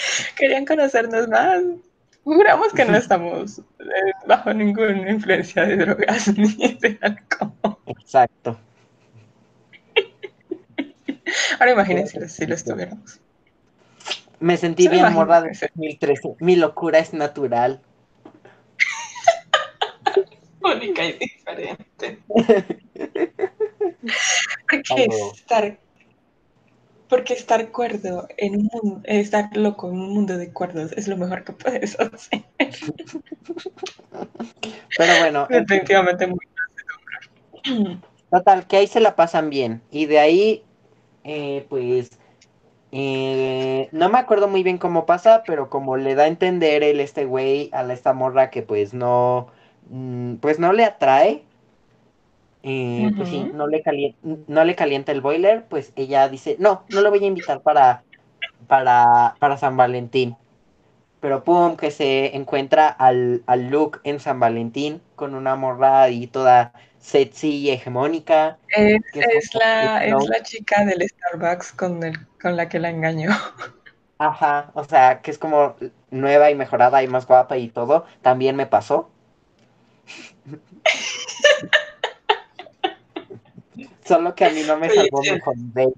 Querían conocernos más. Juramos que no estamos eh, bajo ninguna influencia de drogas ni de alcohol. Exacto. Ahora imagínense si lo estuviéramos. Me sentí bien morra de 2013. Mi locura es natural. Única y diferente. Porque estar porque estar cuerdo en un mundo, estar loco en un mundo de cuerdos es lo mejor que puedes hacer. Pero bueno. Definitivamente muy Total, que ahí se la pasan bien. Y de ahí, eh, pues, eh, no me acuerdo muy bien cómo pasa, pero como le da a entender el este güey a la esta morra que pues no, mm, pues no le atrae, eh, pues sí, no le, calienta, no le calienta el boiler, pues ella dice, no, no lo voy a invitar para, para, para San Valentín. Pero pum, que se encuentra al, al Luke en San Valentín con una morra y toda sexy y hegemónica. Es, la, es la chica del Starbucks con, el, con la que la engañó. Ajá, o sea, que es como nueva y mejorada y más guapa y todo. También me pasó. Solo que a mí no me salvó mi holiday.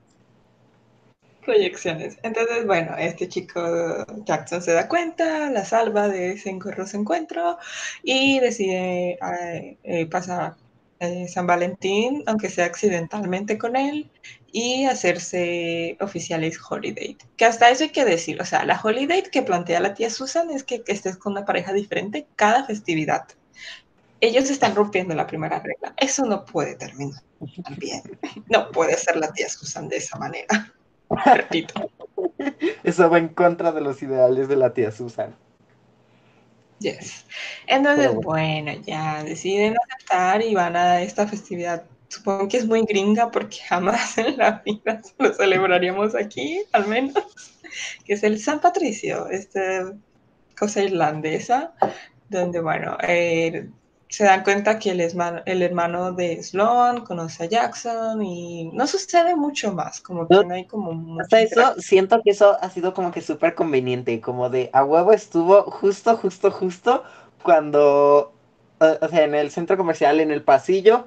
Proyecciones. Entonces, bueno, este chico Jackson se da cuenta, la salva de ese engorroso encuentro y decide eh, eh, pasar eh, San Valentín, aunque sea accidentalmente con él, y hacerse oficiales holiday. Que hasta eso hay que decir, o sea, la holiday que plantea la tía Susan es que, que estés con una pareja diferente cada festividad. Ellos están rompiendo la primera regla. Eso no puede terminar bien. No puede ser la tía Susan de esa manera. Repito. Eso va en contra de los ideales de la tía Susan. Yes. Entonces, bueno. ya deciden aceptar y van a esta festividad. Supongo que es muy gringa porque jamás en la vida lo celebraríamos aquí, al menos, que es el San Patricio, esta cosa irlandesa, donde, bueno, eh, se dan cuenta que el, el hermano de Sloan conoce a Jackson y no sucede mucho más, como que no, hay como... Hasta eso, siento que eso ha sido como que súper conveniente, como de a huevo estuvo justo, justo, justo cuando, o sea, en el centro comercial, en el pasillo,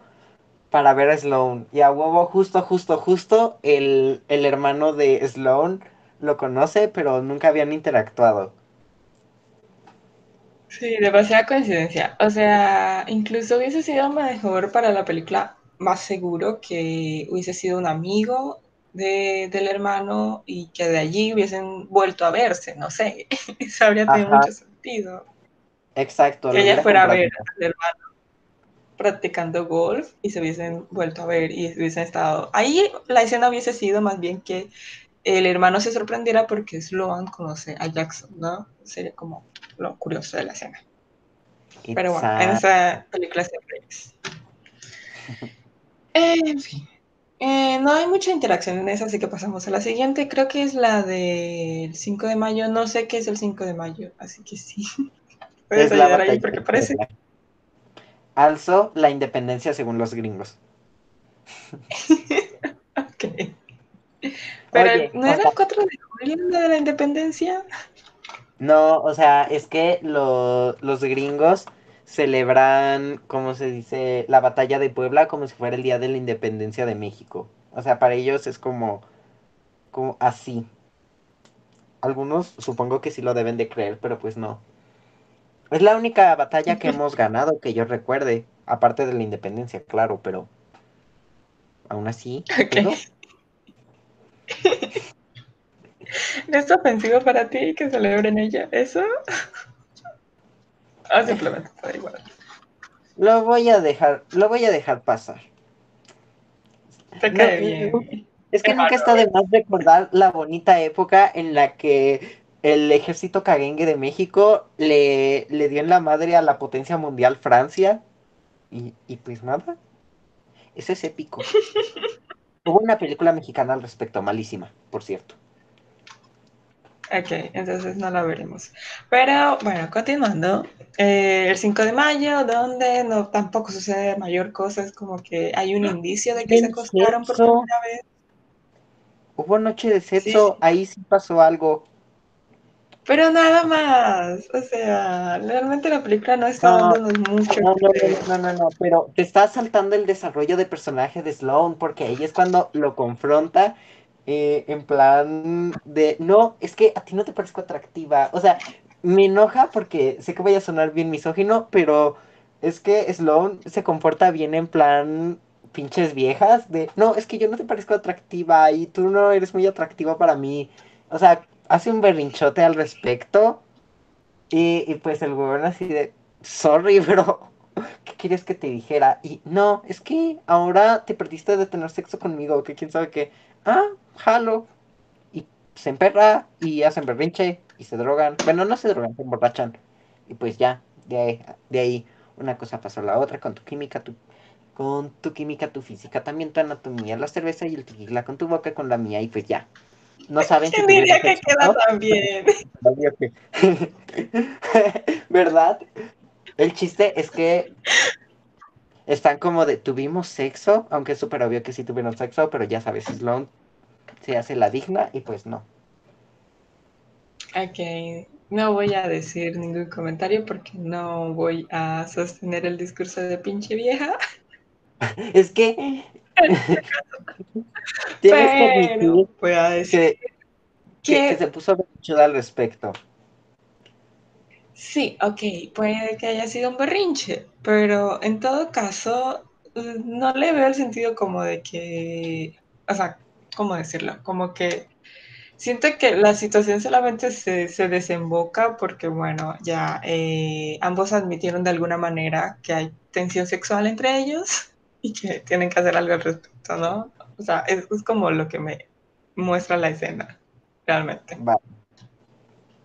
para ver a Sloan. Y a huevo, justo, justo, justo, el, el hermano de Sloan lo conoce, pero nunca habían interactuado. Sí, demasiada coincidencia. O sea, incluso hubiese sido mejor para la película más seguro que hubiese sido un amigo del hermano y que de allí hubiesen vuelto a verse, no sé, eso habría tenido mucho sentido. Exacto. Que ella fuera a ver al hermano practicando golf y se hubiesen vuelto a ver y hubiesen estado... Ahí la escena hubiese sido más bien que el hermano se sorprendiera porque Sloan conoce a Jackson, ¿no? Sería como lo curioso de la escena. Pero bueno, en esa película siempre es. en fin. Eh, no hay mucha interacción en esa, así que pasamos a la siguiente. Creo que es la del 5 de mayo. No sé qué es el 5 de mayo, así que sí. Puedes ayudar ahí porque parece. Also, la independencia según los gringos. ok. Pero, ¿no era el 4 de julio de la independencia? No, o sea, es que los gringos celebran, ¿cómo se dice? La batalla de Puebla como si fuera el día de la independencia de México. O sea, para ellos es como, como así. Algunos supongo que sí lo deben de creer, pero pues no. Es la única batalla que hemos ganado que yo recuerde, aparte de la independencia, claro, pero aún así. Ok. ¿No es ofensivo para ti que celebren ella eso? Ah, simplemente está igual. Lo voy a dejar, lo voy a dejar pasar. Te cae no, bien. Es que Qué nunca está de más recordar la bonita época en la que el ejército caguengue de México le, le dio en la madre a la potencia mundial Francia. Y, y pues nada. Eso es épico. Hubo una película mexicana al respecto, malísima, por cierto. Ok, entonces no la veremos. Pero bueno, continuando. eh, el 5 de mayo, donde no tampoco sucede mayor cosa, es como que hay un indicio de que se acostaron por primera vez. Hubo noche de sexo, Sí. ahí sí pasó algo. Pero nada más. O sea, realmente la película no está No, dándonos mucho. No, no, no, no, no, pero te está saltando el desarrollo de personaje de Sloan, porque ahí es cuando lo confronta eh, en plan de, no, es que a ti no te parezco atractiva. O sea, me enoja porque sé que voy a sonar bien misógino, pero es que Sloan se comporta bien en plan pinches viejas de, no, es que yo no te parezco atractiva y tú no eres muy atractiva para mí. O sea, hace un berrinchote al respecto y, pues el huevón así de, sorry, pero ¿qué quieres que te dijera? Y no, es que ahora te perdiste de tener sexo conmigo, que quién sabe qué. Ah, jalo. Y se emperra y hacen berrinche y se drogan. Bueno, no se drogan, se emborrachan. Y pues ya, de ahí, de ahí una cosa pasó a la otra con tu química, tu, con tu química, tu física, también tu anatomía, la cerveza y el tequila con tu boca, con la mía y pues ya. No saben si ¿Quién diría tuvieron que sexo, queda ¿no? tan bien? ¿Verdad? El chiste es que están como de tuvimos sexo, aunque es súper obvio que sí tuvieron sexo, pero ya sabes, Sloan se hace la digna y pues no. Ok, no voy a decir ningún comentario porque no voy a sostener el discurso de pinche vieja. Es que tienes que admitir que, que, que se puso berrinchuda al respecto. sí, ok, puede que haya sido un berrinche, pero en todo caso no le veo el sentido como de que, o sea, ¿cómo decirlo? Como que siento que la situación solamente se, se desemboca porque, bueno, ya eh, ambos admitieron de alguna manera que hay tensión sexual entre ellos y que tienen que hacer algo al respecto, ¿no? O sea, es, es como lo que me muestra la escena, realmente. Vale.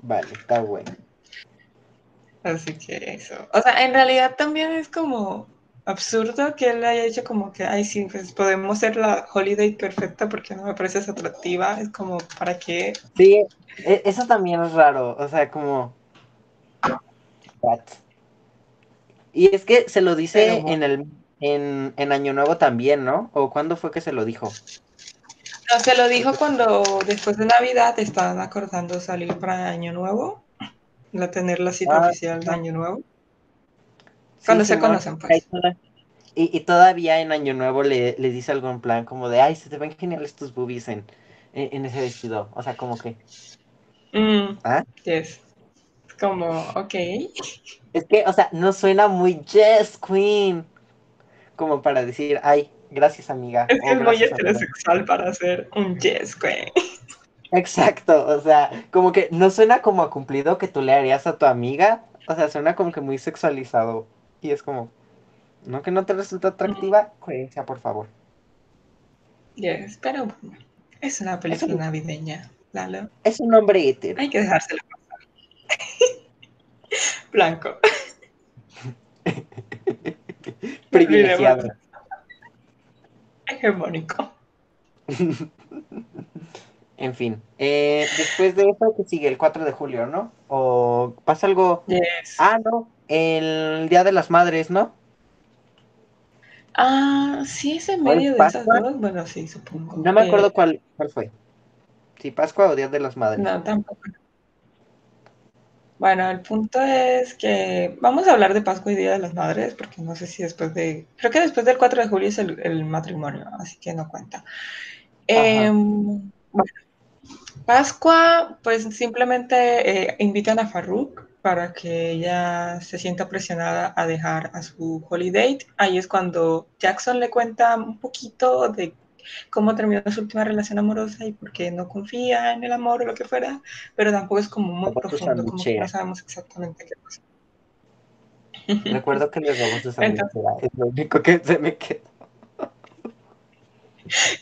Vale, está bueno. Así que eso. O sea, en realidad también es como absurdo que él haya dicho como que, ay, sí, pues podemos ser la holiday perfecta porque no me pareces atractiva. Es como, ¿para qué? Sí, e- eso también es raro, o sea, como... What? Y es que se lo dice Pero en el en, en Año Nuevo también, ¿no? ¿O cuándo fue que se lo dijo? No, se lo dijo cuando después de Navidad estaban acordando salir para Año Nuevo, la tener la cita Ah, oficial de. Año Nuevo. Sí, Cuando se Simón. conocen, pues. Y, y todavía en Año Nuevo le, le dice algo en plan como de, ay, se te ven geniales tus boobies en, en, en ese vestido. O sea, como que... Mm, ¿Ah? yes. Es como, ok. Es que, o sea, no suena muy Yes, Queen. Como para decir, ay, gracias amiga. Es que es muy heterosexual para ser un yes, güey. Exacto, o sea, como que no suena como a cumplido que tú le harías a tu amiga, o sea, suena como que muy sexualizado. Y es como, ¿no que no te resulta atractiva? Coherencia, por favor. Yes, pero es una película un- navideña, Lalo. Es un hombre hetero. Hay que dejársela pasar. Blanco. privilegiado. Hegemónico. En fin, eh, después de eso, que sigue el 4 de julio, ¿no? O pasa algo. Yes. Ah, no, el Día de las Madres, ¿no? Ah, sí, es en ¿O es medio de esas dos. Bueno, sí, supongo. No me acuerdo cuál, cuál fue. Si Pascua o Día de las Madres. No, tampoco. Bueno, el punto es que vamos a hablar de Pascua y Día de las Madres, porque no sé si después de, creo que después del 4 de julio es el, el matrimonio, así que no cuenta. Em, bueno, Pascua, pues simplemente eh, invitan a Farruk para que ella se sienta presionada a dejar a su holiday. Ahí es cuando Jackson le cuenta un poquito de cómo terminó su última relación amorosa y por qué no confía en el amor o lo que fuera, pero tampoco es como muy profundo, como que no sabemos exactamente qué pasa. Recuerdo que le robó su es lo único que se me quedó.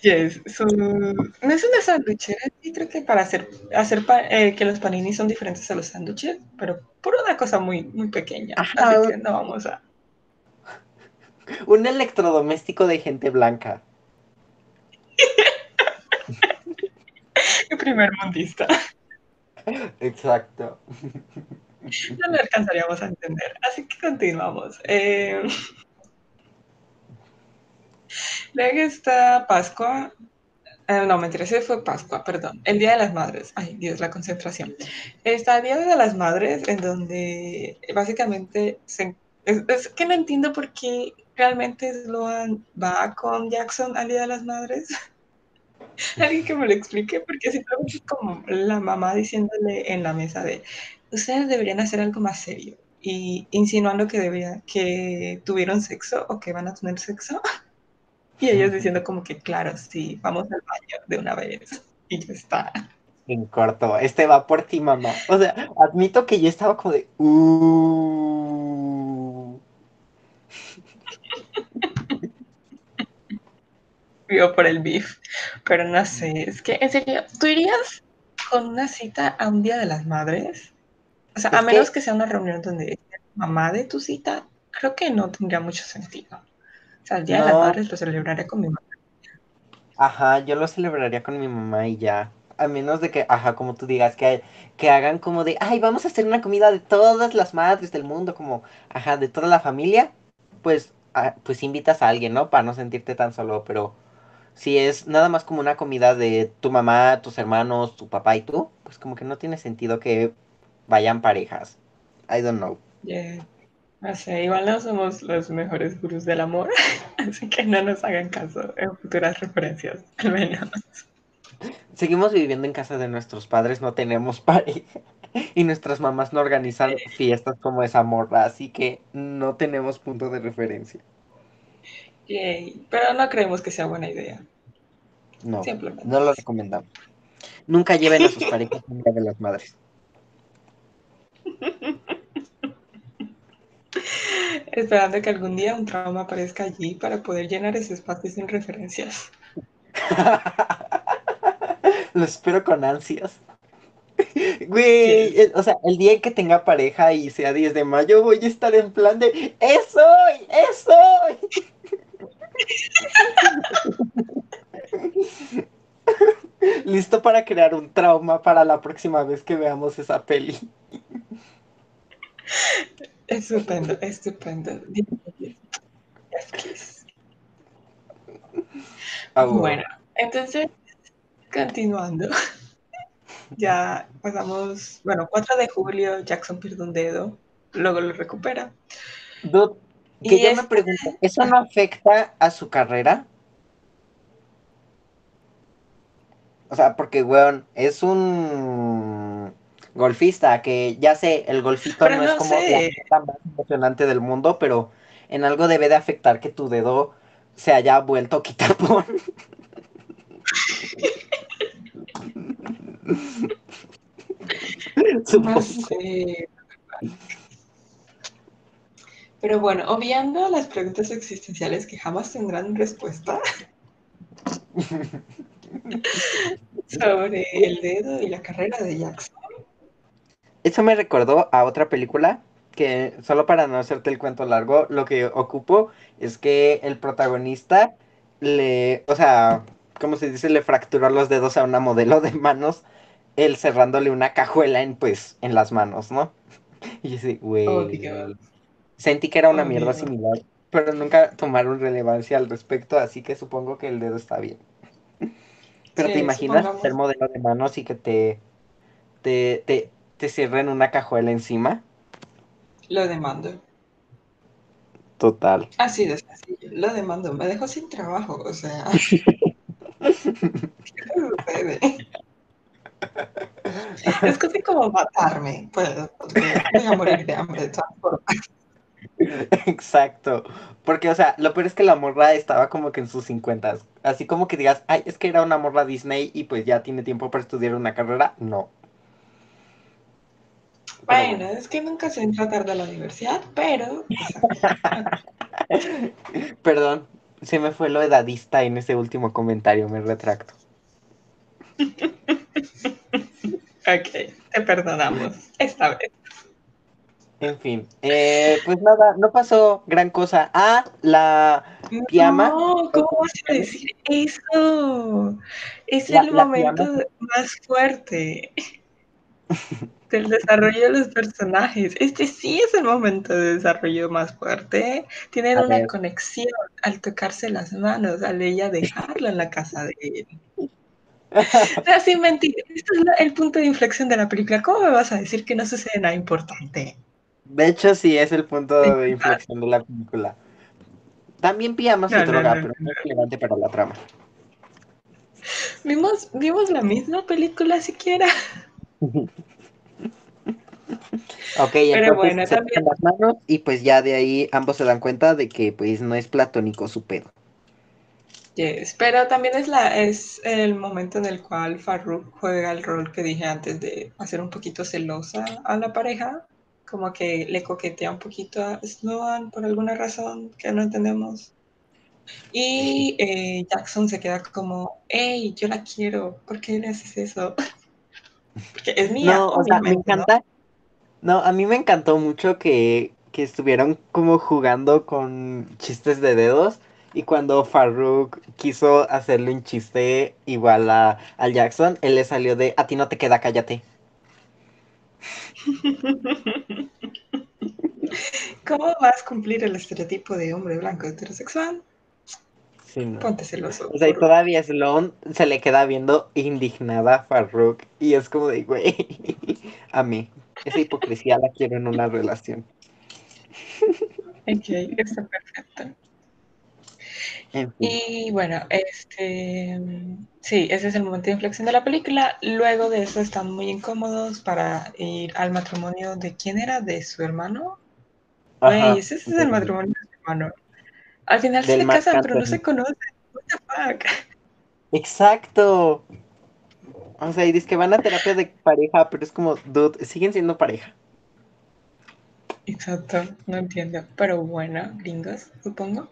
Yes, no es una sandwichera, sí creo que para hacer, hacer eh, que los paninis son diferentes a los sándwiches, pero por una cosa muy, muy pequeña. Así que no vamos a. Un electrodoméstico de gente blanca. Primer mundista. Exacto. No lo alcanzaríamos a entender. Así que continuamos. Eh... Luego está Pascua. Eh, no, mentira, ese fue Pascua, perdón. El Día de las Madres. Ay, Dios, la concentración. Está el Día de las Madres, en donde básicamente es, que no entiendo por qué realmente Sloan va con Jackson al Día de las Madres. Alguien que me lo explique, porque simplemente es como la mamá diciéndole en la mesa de ustedes deberían hacer algo más serio y insinuando que que tuvieron sexo o que van a tener sexo. Y ellos diciendo como que, claro, sí, vamos al baño de una vez. Y ya está. En corto, este va por ti, mamá. O sea, admito que yo estaba como de... Uh... Vivo por el beef. Pero no sé, es que, en serio, ¿tú irías con una cita a un Día de las Madres? O sea, a menos que... sea una reunión donde mamá de tu cita, creo que no tendría mucho sentido sea, el Día de las Madres lo celebraría con mi mamá. Ajá, yo lo celebraría con mi mamá y ya. A menos de que, ajá, como tú digas, que, que hagan como de, ay, vamos a hacer una comida de todas las madres del mundo, como, ajá, de toda la familia, pues, ah, pues invitas a alguien, ¿no? Para no sentirte tan solo, pero si es nada más como una comida de tu mamá, tus hermanos, tu papá y tú, pues como que no tiene sentido que vayan parejas. I don't know. Yeah. O sea, igual no somos los mejores gurús del amor, así que no nos hagan caso en futuras referencias, al menos. Seguimos viviendo en casa de nuestros padres, no tenemos pareja. Y nuestras mamás no organizan fiestas como esa morra, así que no tenemos punto de referencia. Yay. Pero no creemos que sea buena idea. No, no lo recomendamos. Nunca lleven a sus parejas en Día de las Madres. Esperando que algún día un trauma aparezca allí para poder llenar ese espacio sin referencias. Lo espero con ansias. Güey, o sea, el día que tenga pareja y sea 10 de mayo, voy a estar en plan de ¡Eso! ¡Eso! Listo para crear un trauma para la próxima vez que veamos esa peli. Estupendo, estupendo. Ah, bueno, entonces, continuando. Ya pasamos, bueno, 4 de julio, Jackson pierde un dedo, luego lo recupera. Que yo me pregunto, ¿eso no afecta a su carrera? O sea, porque, weón, es un golfista, que ya sé, el golfito no, es como la más emocionante del mundo, pero en algo debe de afectar que tu dedo se haya vuelto quitapón. no sé. Pero bueno, obviando las preguntas existenciales que jamás tendrán respuesta sobre el dedo y la carrera de Jackson. Eso me recordó a otra película que, solo para no hacerte el cuento largo, lo que ocupo es que el protagonista le, o sea, como se dice, le fracturó los dedos a una modelo de manos, él cerrándole una cajuela en, pues, en las manos, ¿no? Y yo güey. Oh, sentí que era una oh, mierda similar, pero nunca tomaron relevancia al respecto, así que supongo que el dedo está bien. Pero te imaginas ser modelo de manos y que te, te, te, te cierren una cajuela encima. Lo demando. Total. Así de sencillo, lo demando. Me dejó sin trabajo, o sea. Es casi como matarme. Pues, voy a morir de hambre de todas formas. Exacto. Porque, o sea, lo peor es que la morra estaba como que en sus 50. Así como que digas, ay, es que era una morra Disney y pues ya tiene tiempo para estudiar una carrera. No. Bueno, es que nunca se entra tarde a la universidad, pero. Perdón, se me fue lo edadista en ese último comentario, me retracto. ok, te perdonamos esta vez. En fin, eh, pues nada, no pasó gran cosa. Ah, la pijama. No, ¿cómo vas a decir eso? Es el momento más fuerte del desarrollo de los personajes. Este sí es el momento de desarrollo más fuerte. Tienen una conexión al tocarse las manos, al ella dejarlo en la casa de él. No, sin mentir, esto es el punto de inflexión de la película. ¿Cómo me vas a decir que no sucede nada importante? De hecho, sí, es el punto de inflexión de la película. También pijama se droga, pero no es relevante para la trama. ¿Vimos, ¿Vimos la misma película siquiera? ok, Pero bueno, se también... las manos y pues ya de ahí ambos se dan cuenta de que pues no es platónico su pedo. Yes, pero también es la es el momento en el cual Farruk juega el rol que dije antes de hacer un poquito celosa a la pareja, como que le coquetea un poquito a Sloan por alguna razón que no entendemos. Y eh, Jackson se queda como, hey, yo la quiero, ¿por qué le haces eso? Porque es mía. No, o sea, me encanta. ¿no? a mí me encantó mucho que, que estuvieron como jugando con chistes de dedos. Y cuando Farouk quiso hacerle un chiste igual a, al Jackson, él le salió de a ti no te queda, cállate. ¿Cómo vas a cumplir el estereotipo de hombre blanco heterosexual? Ponte celoso. O sea, y todavía Sloan se le queda viendo indignada a Farruk. Y es como de, güey, a mí. Esa hipocresía la quiero en una relación. Ok, está perfecto. Y bueno, este sí, ese es el momento de inflexión de la película. Luego de eso están muy incómodos para ir al matrimonio de quién era, de su hermano. Güey, ese es el matrimonio de su hermano. Al final se casan, pero no se conocen. What the fuck? Exacto. O sea, y dice que van a terapia de pareja, pero es como, dude, siguen siendo pareja. Exacto, no entiendo. Pero bueno, gringos, supongo.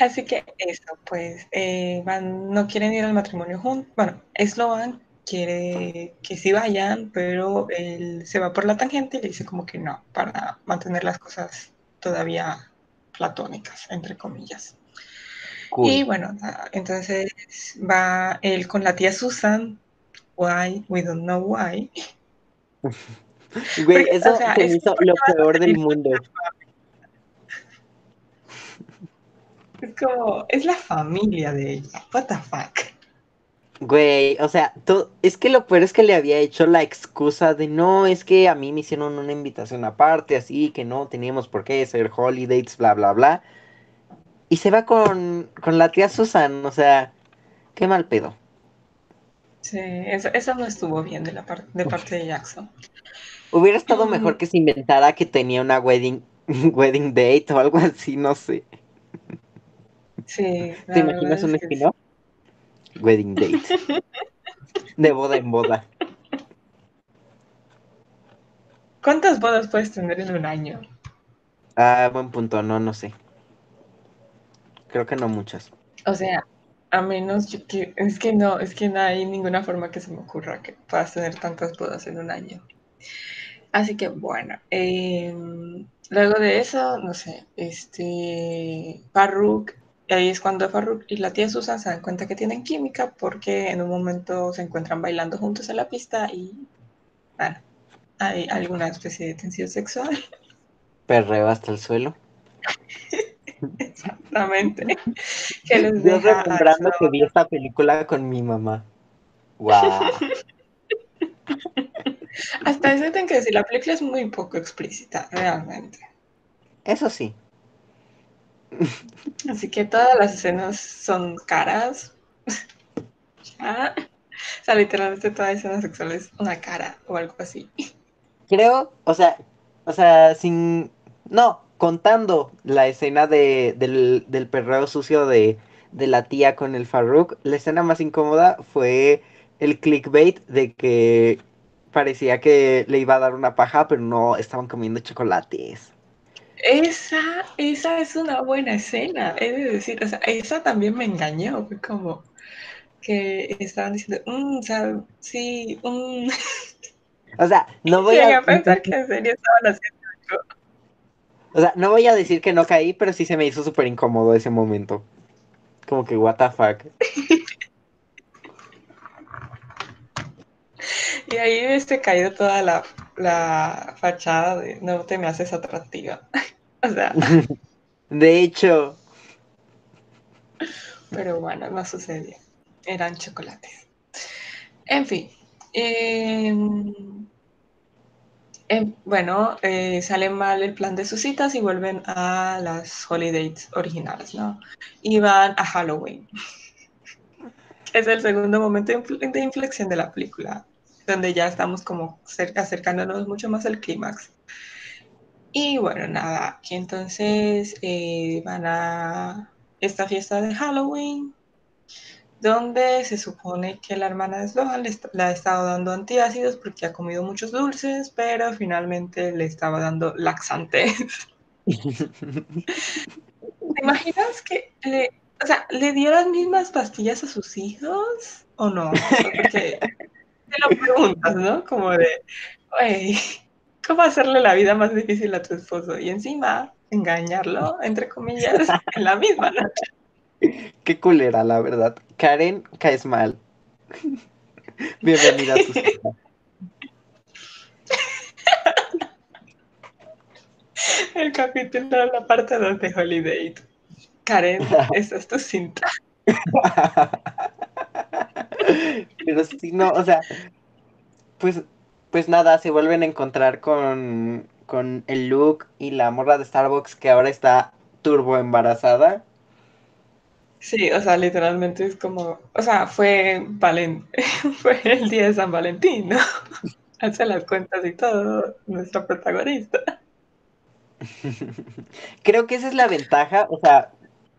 Así que eso, pues, eh, van, no quieren ir al matrimonio juntos. Bueno, Sloan quiere que sí vayan, pero él se va por la tangente y le dice como que no, para mantener las cosas todavía platónicas, entre comillas. Y bueno, entonces va él con la tía Susan. Why? We don't know why. Güey, eso se hizo lo peor del mundo. Es como, es la familia de ella. What the fuck. Güey, o sea, es que lo peor es que le había hecho la excusa de no, es que a mí me hicieron una invitación aparte, así que no teníamos por qué ser holidays, bla, bla, bla. Y se va con, la tía Susan, o sea, qué mal pedo. Sí, eso, no estuvo bien de, la de parte de Jackson. Hubiera estado mm. mejor que se inventara que tenía una wedding, wedding date o algo así, no sé. Sí. ¿Te imaginas un spin Wedding date. De boda en boda. ¿Cuántas bodas puedes tener en un año? Ah, buen punto, no, no sé. Creo que no muchas. O sea, a menos que es que no, es que no hay ninguna forma que se me ocurra que puedas tener tantas bodas en un año. Así que bueno, em, luego de eso, no sé, este Paruk y ahí es cuando Farruk y la tía Susan se dan cuenta que tienen química porque en un momento se encuentran bailando juntos en la pista y, bueno, hay alguna especie de tensión sexual. Perreo hasta el suelo. Exactamente. Que les Yo recomendando que vi esta película con mi mamá. Wow. Hasta eso tengo que decir, la película es muy poco explícita, realmente. Eso sí. Así que todas las escenas son caras. Ah, o sea, literalmente toda escena sexual es una cara o algo así. Creo, o sea, o sea, sin. No, contando la escena de, del, del perreo sucio de, de la tía con el Farruk, la escena más incómoda fue el clickbait de que parecía que le iba a dar una paja, pero no estaban comiendo chocolates. Esa, esa es una buena escena, he de decir, o sea, esa también me engañó, fue como que estaban diciendo, mm, o sea, sí, mm". O sea, no voy a... a pensar que en serio estaban haciendo algo. O sea, no voy a decir que no caí, pero sí se me hizo súper incómodo ese momento. Como que, what the fuck. Y ahí este caído toda la, la fachada de no te me haces atractiva. o sea, De hecho, pero bueno, no sucedió. Eran chocolates. En fin. em, em, bueno, eh, sale mal el plan de sus citas y vuelven a las holidays originales, ¿no? Y van a Halloween. Es el segundo momento de infle- de inflexión de la película, donde ya estamos como acercándonos mucho más al clímax. Y bueno, nada, entonces eh, van a esta fiesta de Halloween, donde se supone que la hermana de Sloan le, le ha estado dando antiácidos porque ha comido muchos dulces, pero finalmente le estaba dando laxantes. ¿Te imaginas que le, o sea, le dio las mismas pastillas a sus hijos o no? Porque te lo preguntas, ¿no? Como de, güey, ¿cómo hacerle la vida más difícil a tu esposo? Y encima engañarlo, entre comillas, en la misma noche. qué culera, la verdad. Karen, caes mal. Bienvenida a tu cita. El capítulo, la parte 2 de Holiday. Karen, esa es tu cinta. Pero sí, no, o sea, pues, pues nada, se vuelven a encontrar con, con el Luke y la morra de Starbucks que ahora está turbo embarazada. Sí, o sea, literalmente es como, o sea, fue, Valen, fue el día de San Valentín, ¿no? Hace las cuentas y todo, nuestra protagonista. Creo que esa es la ventaja, o sea,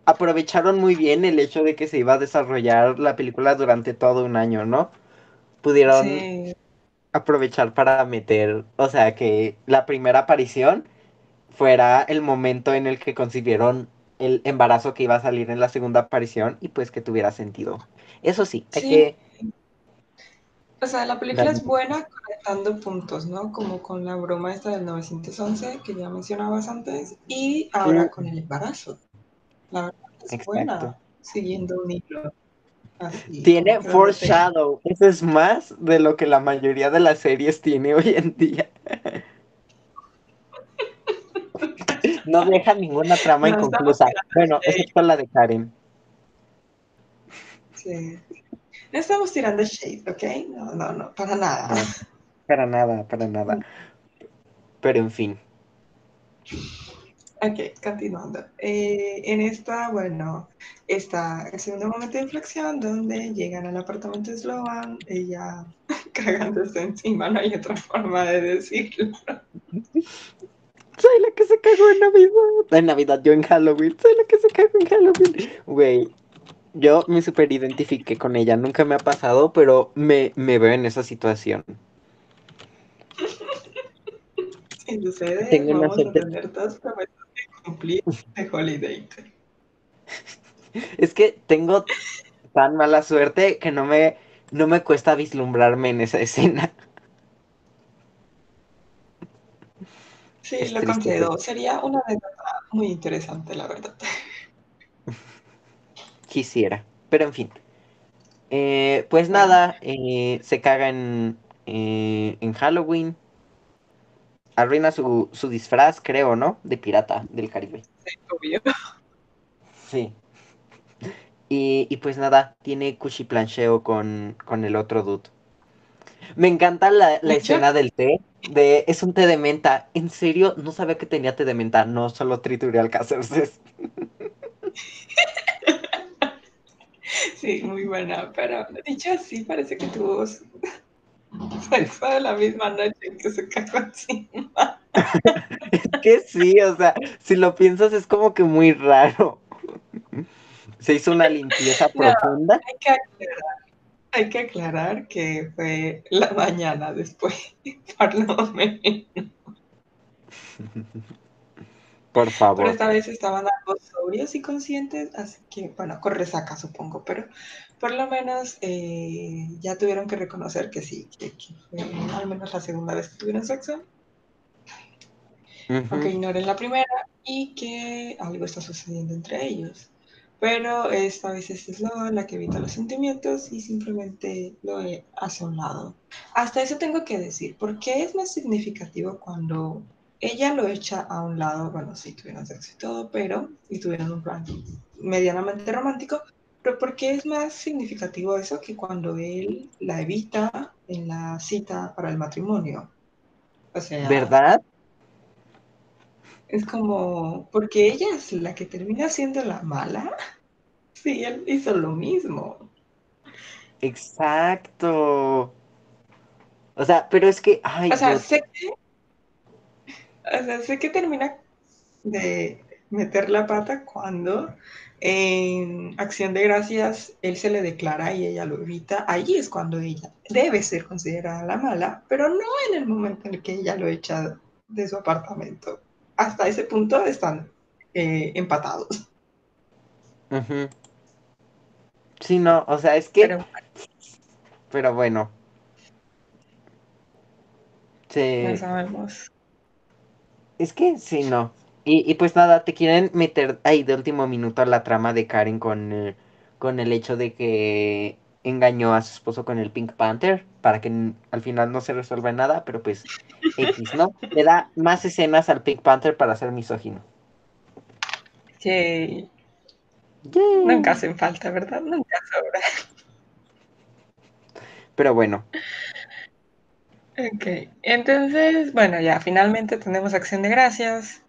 aprovecharon muy bien el hecho de que se iba a desarrollar la película durante todo un año, ¿no? Pudieron Sí, aprovechar para meter, o sea, que la primera aparición fuera el momento en el que concibieron el embarazo que iba a salir en la segunda aparición y pues que tuviera sentido. Eso sí, hay Sí. que... o sea, la película Dale. es buena conectando puntos, ¿no? Como con la broma esta del 911 que ya mencionabas antes y ahora con el embarazo. La verdad es Exacto. buena, siguiendo un hilo. Así, Tiene foreshadow, eso es más de lo que la mayoría de las series tiene hoy en día. No deja ninguna trama No, inconclusa. Bueno, excepto la de Karen. Sí. No estamos tirando shade, ¿ok? No, no, no, para nada. No, para nada, para nada. Pero en fin. Ok, continuando. Eh, en esta, bueno, está el segundo momento de inflexión donde llegan al apartamento de Sloan, ella cagándose encima, no hay otra forma de decirlo. Soy la que se cagó en Navidad. En Navidad, yo en Halloween. Soy la que se cagó en Halloween. Güey, yo me super identifiqué con ella. Nunca me ha pasado, pero me, me veo en esa situación. Si sucede, Tengo una a tener promesas cumplir de Holiday. Es que tengo tan mala suerte que no me, no me cuesta vislumbrarme en esa escena. Sí, Es lo concedo. Sería una anécdota muy interesante, la verdad. Quisiera. Pero en fin. Eh, pues nada, eh, se caga en, eh, en Halloween. Arruina su, su disfraz, creo, ¿no? De pirata del Caribe. Obvio. Sí. Y, y pues nada, tiene cuchiplancheo con, con el otro dude. Me encanta la, la escena del té. De, es un té de menta. En serio, no sabía que tenía té de menta. No, solo trituré alcacerces. Sí, muy buena, pero dicho así, parece que tuvo sexo de la misma noche que se cagó encima. es que sí, o sea, si lo piensas es como que muy raro. Se hizo una limpieza profunda. Hay que, aclarar, hay que aclarar que fue la mañana después, por lo menos. Por favor. Pero esta vez estaban algo sobrios y conscientes, así que, bueno, con resaca supongo, pero por lo menos eh, ya tuvieron que reconocer que sí, que, fue al menos la segunda vez que tuvieron sexo. Aunque ignoren la primera y que algo está sucediendo entre ellos. Pero esta vez es Sloan la que evita los sentimientos y simplemente lo hace a un lado. Hasta eso tengo que decir, ¿por qué es más significativo cuando ella lo echa a un lado, bueno, sí, tuvieron sexo y todo, pero, y tuvieron un plan medianamente romántico, pero ¿por qué es más significativo eso que cuando él la evita en la cita para el matrimonio? O sea, ¿verdad? Es como, porque ella es la que termina siendo la mala. Sí, él hizo lo mismo. Exacto. O sea, pero es que, o sea, sé que o sea, sé que termina de meter la pata cuando en Acción de Gracias él se le declara y ella lo evita. Ahí es cuando ella debe ser considerada la mala, pero no en el momento en el que ella lo echa de su apartamento. Hasta ese punto están eh, empatados. Sí, no, o sea, es que... Pero, pero bueno. Sí. No sabemos. Es que sí, no. Y, pues nada, te quieren meter ahí de último minuto la trama de Karen con, eh, con el hecho de que engañó a su esposo con el Pink Panther para que al final no se resuelva nada, pero pues X, ¿no? Le da más escenas al Pink Panther para ser misógino. Sí. Nunca hacen falta, ¿verdad? Nunca sobra. Pero bueno, Ok, entonces, bueno, ya finalmente tenemos Acción de Gracias.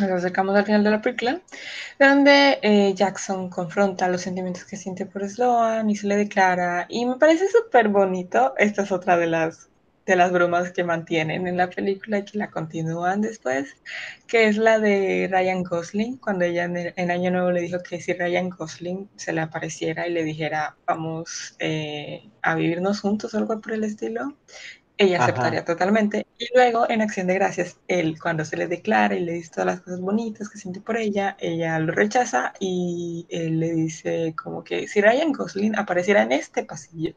Nos acercamos al final de la película, donde eh, Jackson confronta los sentimientos que siente por Sloan y se le declara. Y me parece súper bonito. Esta es otra de las de las bromas que mantienen en la película y que la continúan después, que es la de Ryan Gosling, cuando ella en, Año Nuevo le dijo que si Ryan Gosling se le apareciera y le dijera vamos eh, a vivirnos juntos, algo por el estilo, ella aceptaría totalmente. Y luego en Acción de Gracias, él cuando se le declara y le dice todas las cosas bonitas que siente por ella, ella lo rechaza y él le dice como que si Ryan Gosling apareciera en este pasillo,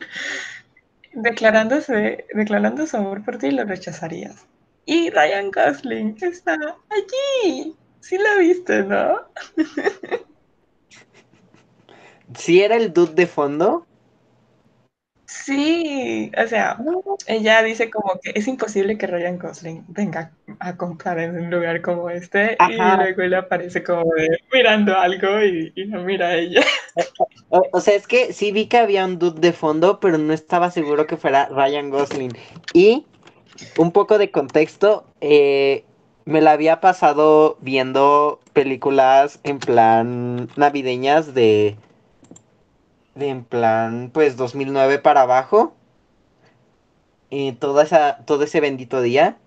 declarándose, declarando su amor por ti, lo rechazarías. Y Ryan Gosling está allí. Sí la viste, ¿no? ¿Sí era el dude de fondo? Sí, o sea, ella dice como que es imposible que Ryan Gosling venga a comprar en un lugar como este y luego él aparece como mirando algo y, no mira a ella. O, sea, es que sí vi que había un dude de fondo, pero no estaba seguro que fuera Ryan Gosling. Y un poco de contexto, eh, me la había pasado viendo películas en plan navideñas de en plan, pues 2009 para abajo. y toda esa, todo ese bendito día.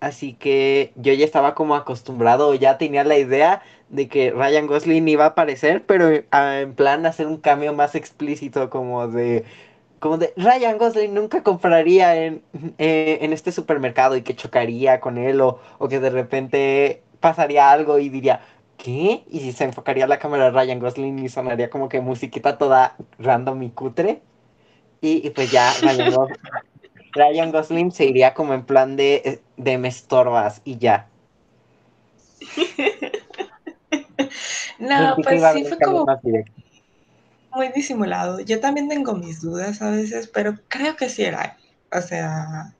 Así que yo ya estaba como acostumbrado, ya tenía la idea de que Ryan Gosling iba a aparecer, pero en plan hacer un cambio más explícito como de como de Ryan Gosling nunca compraría en, eh, en este supermercado y que chocaría con él o, o que de repente pasaría algo y diría, ¿qué? Y se enfocaría la cámara de Ryan Gosling y sonaría como que musiquita toda random y cutre. Y, pues ya Ryan, Gosling se iría como en plan de, de me estorbas y ya. no, pues sí fue como muy disimulado. Yo también tengo mis dudas a veces, pero creo que sí era. O sea,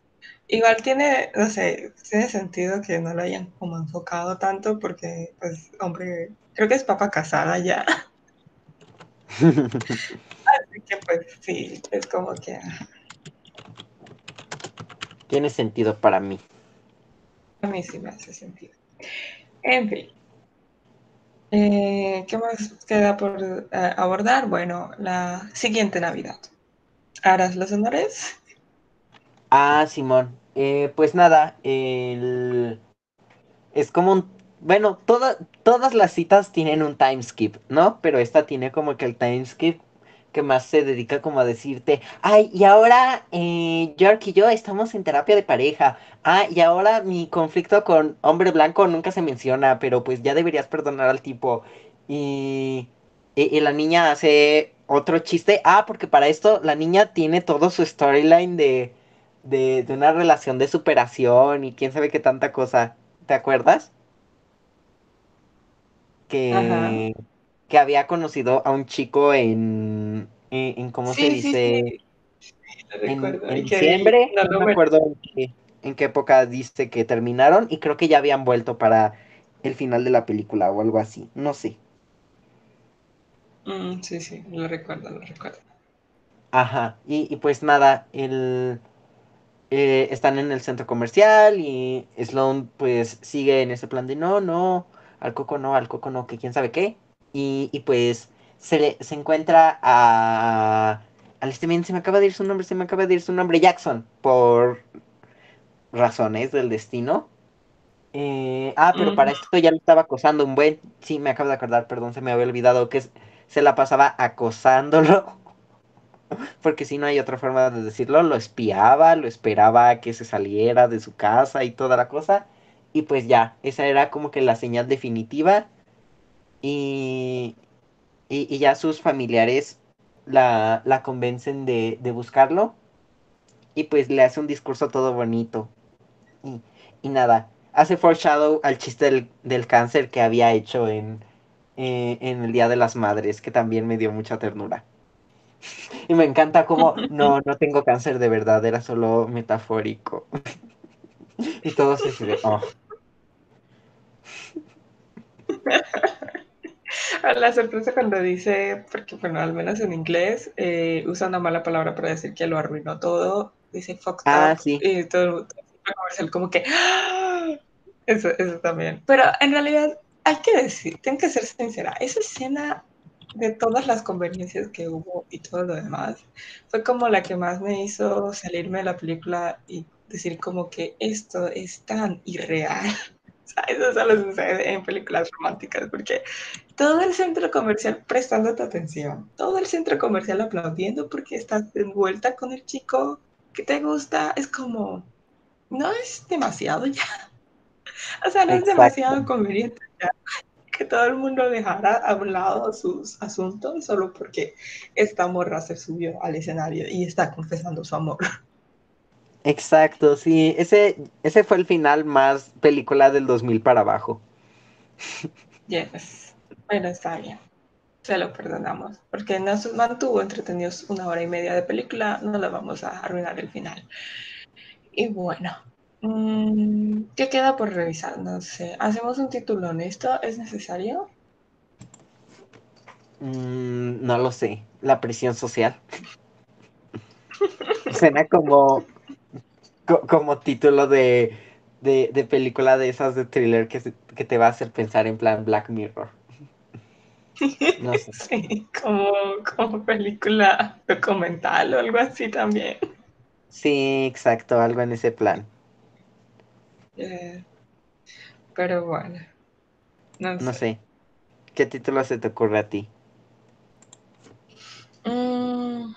Igual tiene, no sé, tiene sentido que no lo hayan como enfocado tanto porque, pues, hombre, creo que es papa casada ya. Así que, pues, sí, es como que... Ah. Tiene sentido para mí. A mí sí me hace sentido. En fin. Eh, ¿Qué más queda por eh, abordar? Bueno, la siguiente Navidad. ¿Harás los honores? Ah, Simón. Eh, pues nada, el... es como un... Bueno, toda- todas las citas tienen un time skip, ¿no? Pero esta tiene como que el time skip que más se dedica como a decirte, ay, y ahora eh, York y yo estamos en terapia de pareja. Ah, y ahora mi conflicto con hombre blanco nunca se menciona, pero pues ya deberías perdonar al tipo. Y, y, y la niña hace otro chiste. Ah, porque para esto la niña tiene todo su storyline de, de, de una relación de superación y quién sabe qué tanta cosa. ¿Te acuerdas? Que, que había conocido a un chico en, en, en ¿cómo se Sí, sí, sí, dice? En, en diciembre, no no me me- acuerdo en qué, en qué época dice que terminaron y creo que ya habían vuelto para el final de la película o algo así, no sé. Mm, sí, sí, lo recuerdo, lo recuerdo. Ajá, y, y pues nada, el, eh, están en el centro comercial y Sloan pues sigue en ese plan de no, no, al coco no, al coco no, que quién sabe qué. Y, y pues se, le, se encuentra a... Al este men, se me acaba de ir su nombre, se me acaba de ir su nombre, Jackson, por razones del destino. Eh, ah, pero Mm, para esto ya lo estaba acosando un buen. Sí, me acabo de acordar, perdón, se me había olvidado que se la pasaba acosándolo. Porque si no hay otra forma de decirlo, lo espiaba, lo esperaba que se saliera de su casa y toda la cosa. Y pues ya, esa era como que la señal definitiva. Y, y, y ya sus familiares la, la convencen de, de buscarlo. Y pues le hace un discurso todo bonito. Y, y nada, hace foreshadow al chiste del, del cáncer que había hecho en, eh, en el Día de las Madres, que también me dio mucha ternura. Y me encanta como, no, no tengo cáncer de verdad, era solo metafórico. Y todo se dice, oh, La sorpresa cuando dice, porque bueno, al menos en inglés, eh, usa una mala palabra para decir que lo arruinó todo, dice fucked ah, up, sí, y todo, todo el comercial como que, ¡ah! eso, eso también. Pero en realidad, hay que decir, tengo que ser sincera, esa escena de todas las conveniencias que hubo y todo lo demás, fue como la que más me hizo salirme de la película y decir como que esto es tan irreal. O sea, eso solo sucede en películas románticas, porque todo el centro comercial prestándote atención, todo el centro comercial aplaudiendo porque estás envuelta con el chico que te gusta, es como, no es demasiado ya, o sea, no es demasiado conveniente ya que todo el mundo dejara a un lado sus asuntos solo porque esta morra se subió al escenario y está confesando su amor. Exacto, sí, ese, ese fue el final más película del 2000 para abajo. Yes, bueno, está bien. Se lo perdonamos, porque nos mantuvo entretenidos una hora y media de película, no le vamos a arruinar el final. Y bueno, mmm, ¿qué queda por revisar? No sé, ¿hacemos un título honesto? ¿Es necesario? Mm, no lo sé, la presión social. Suena como, co- como título de, de, de película de esas de thriller que, se- que te va a hacer pensar en plan Black Mirror. No sé. sí, como, como película documental o algo así también. Sí, exacto, algo en ese plan. Eh, pero bueno, no No sé. ¿Qué título se te ocurre a ti? Mm,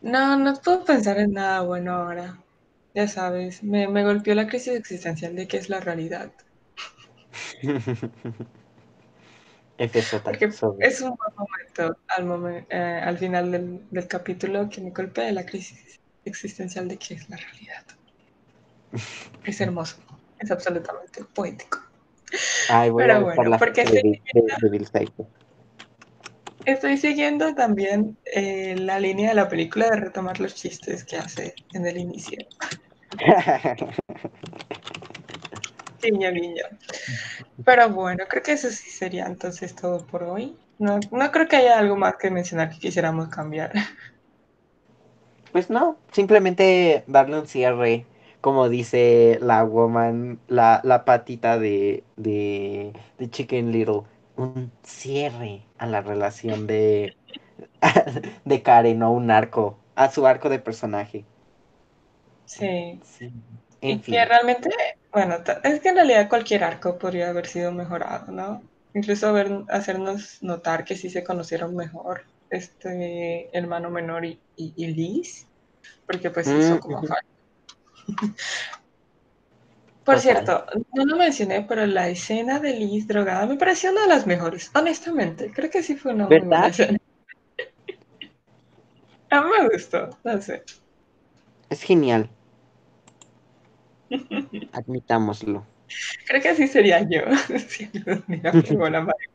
no, no puedo pensar en nada bueno ahora. Ya sabes, me, me golpeó la crisis existencial de qué es la realidad. Porque es un buen momento al, momen- eh, al final del, del capítulo que me golpea la crisis existencial de qué es la realidad. Es hermoso, es absolutamente poético. Ay, voy a Pero bueno, porque estoy, siguiendo también eh, la línea de la película de retomar los chistes que hace en el inicio. Guiño, guiño. Pero bueno, creo que eso sí sería entonces todo por hoy. No, no creo que haya algo más que mencionar que quisiéramos cambiar. Pues no, simplemente darle un cierre. Como dice la woman, la, la patita de, de, de Chicken Little, un cierre a la relación de, de Karen o un arco, a su arco de personaje. Sí. Sí. Y En fin. que realmente, bueno, es que en realidad cualquier arco podría haber sido mejorado, ¿no? Incluso ver, hacernos notar que sí se conocieron mejor este hermano menor y, y, y Liz, porque pues Mm, hizo como falta. Por Total. cierto, no lo mencioné, pero la escena de Liz drogada me pareció una de las mejores, honestamente. Creo que sí fue una muy buena ¿Verdad? escena. A mí me gustó, no sé. Es genial. Admitámoslo. Creo que así sería yo. si.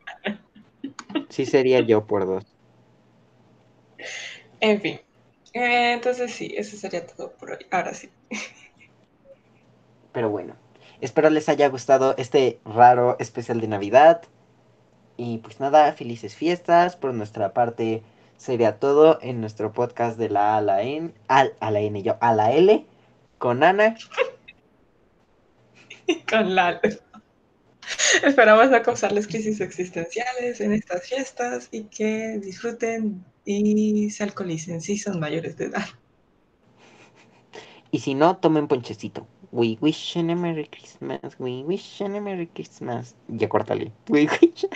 Sí sería yo por dos. En fin. Eh, entonces sí, eso sería todo por hoy. Ahora sí. Pero bueno, espero les haya gustado este raro especial de Navidad. Y pues nada, felices fiestas. Por nuestra parte sería todo en nuestro podcast de la A a la N. Al, a la N, yo, a la L. Con Ana. Con Lalo. Esperamos no causarles crisis existenciales en estas fiestas y que disfruten y se alcoholicen si son mayores de edad. Y si no, tomen ponchecito. We wish you a Merry Christmas. We wish you a Merry Christmas. Ya córtale. We wish.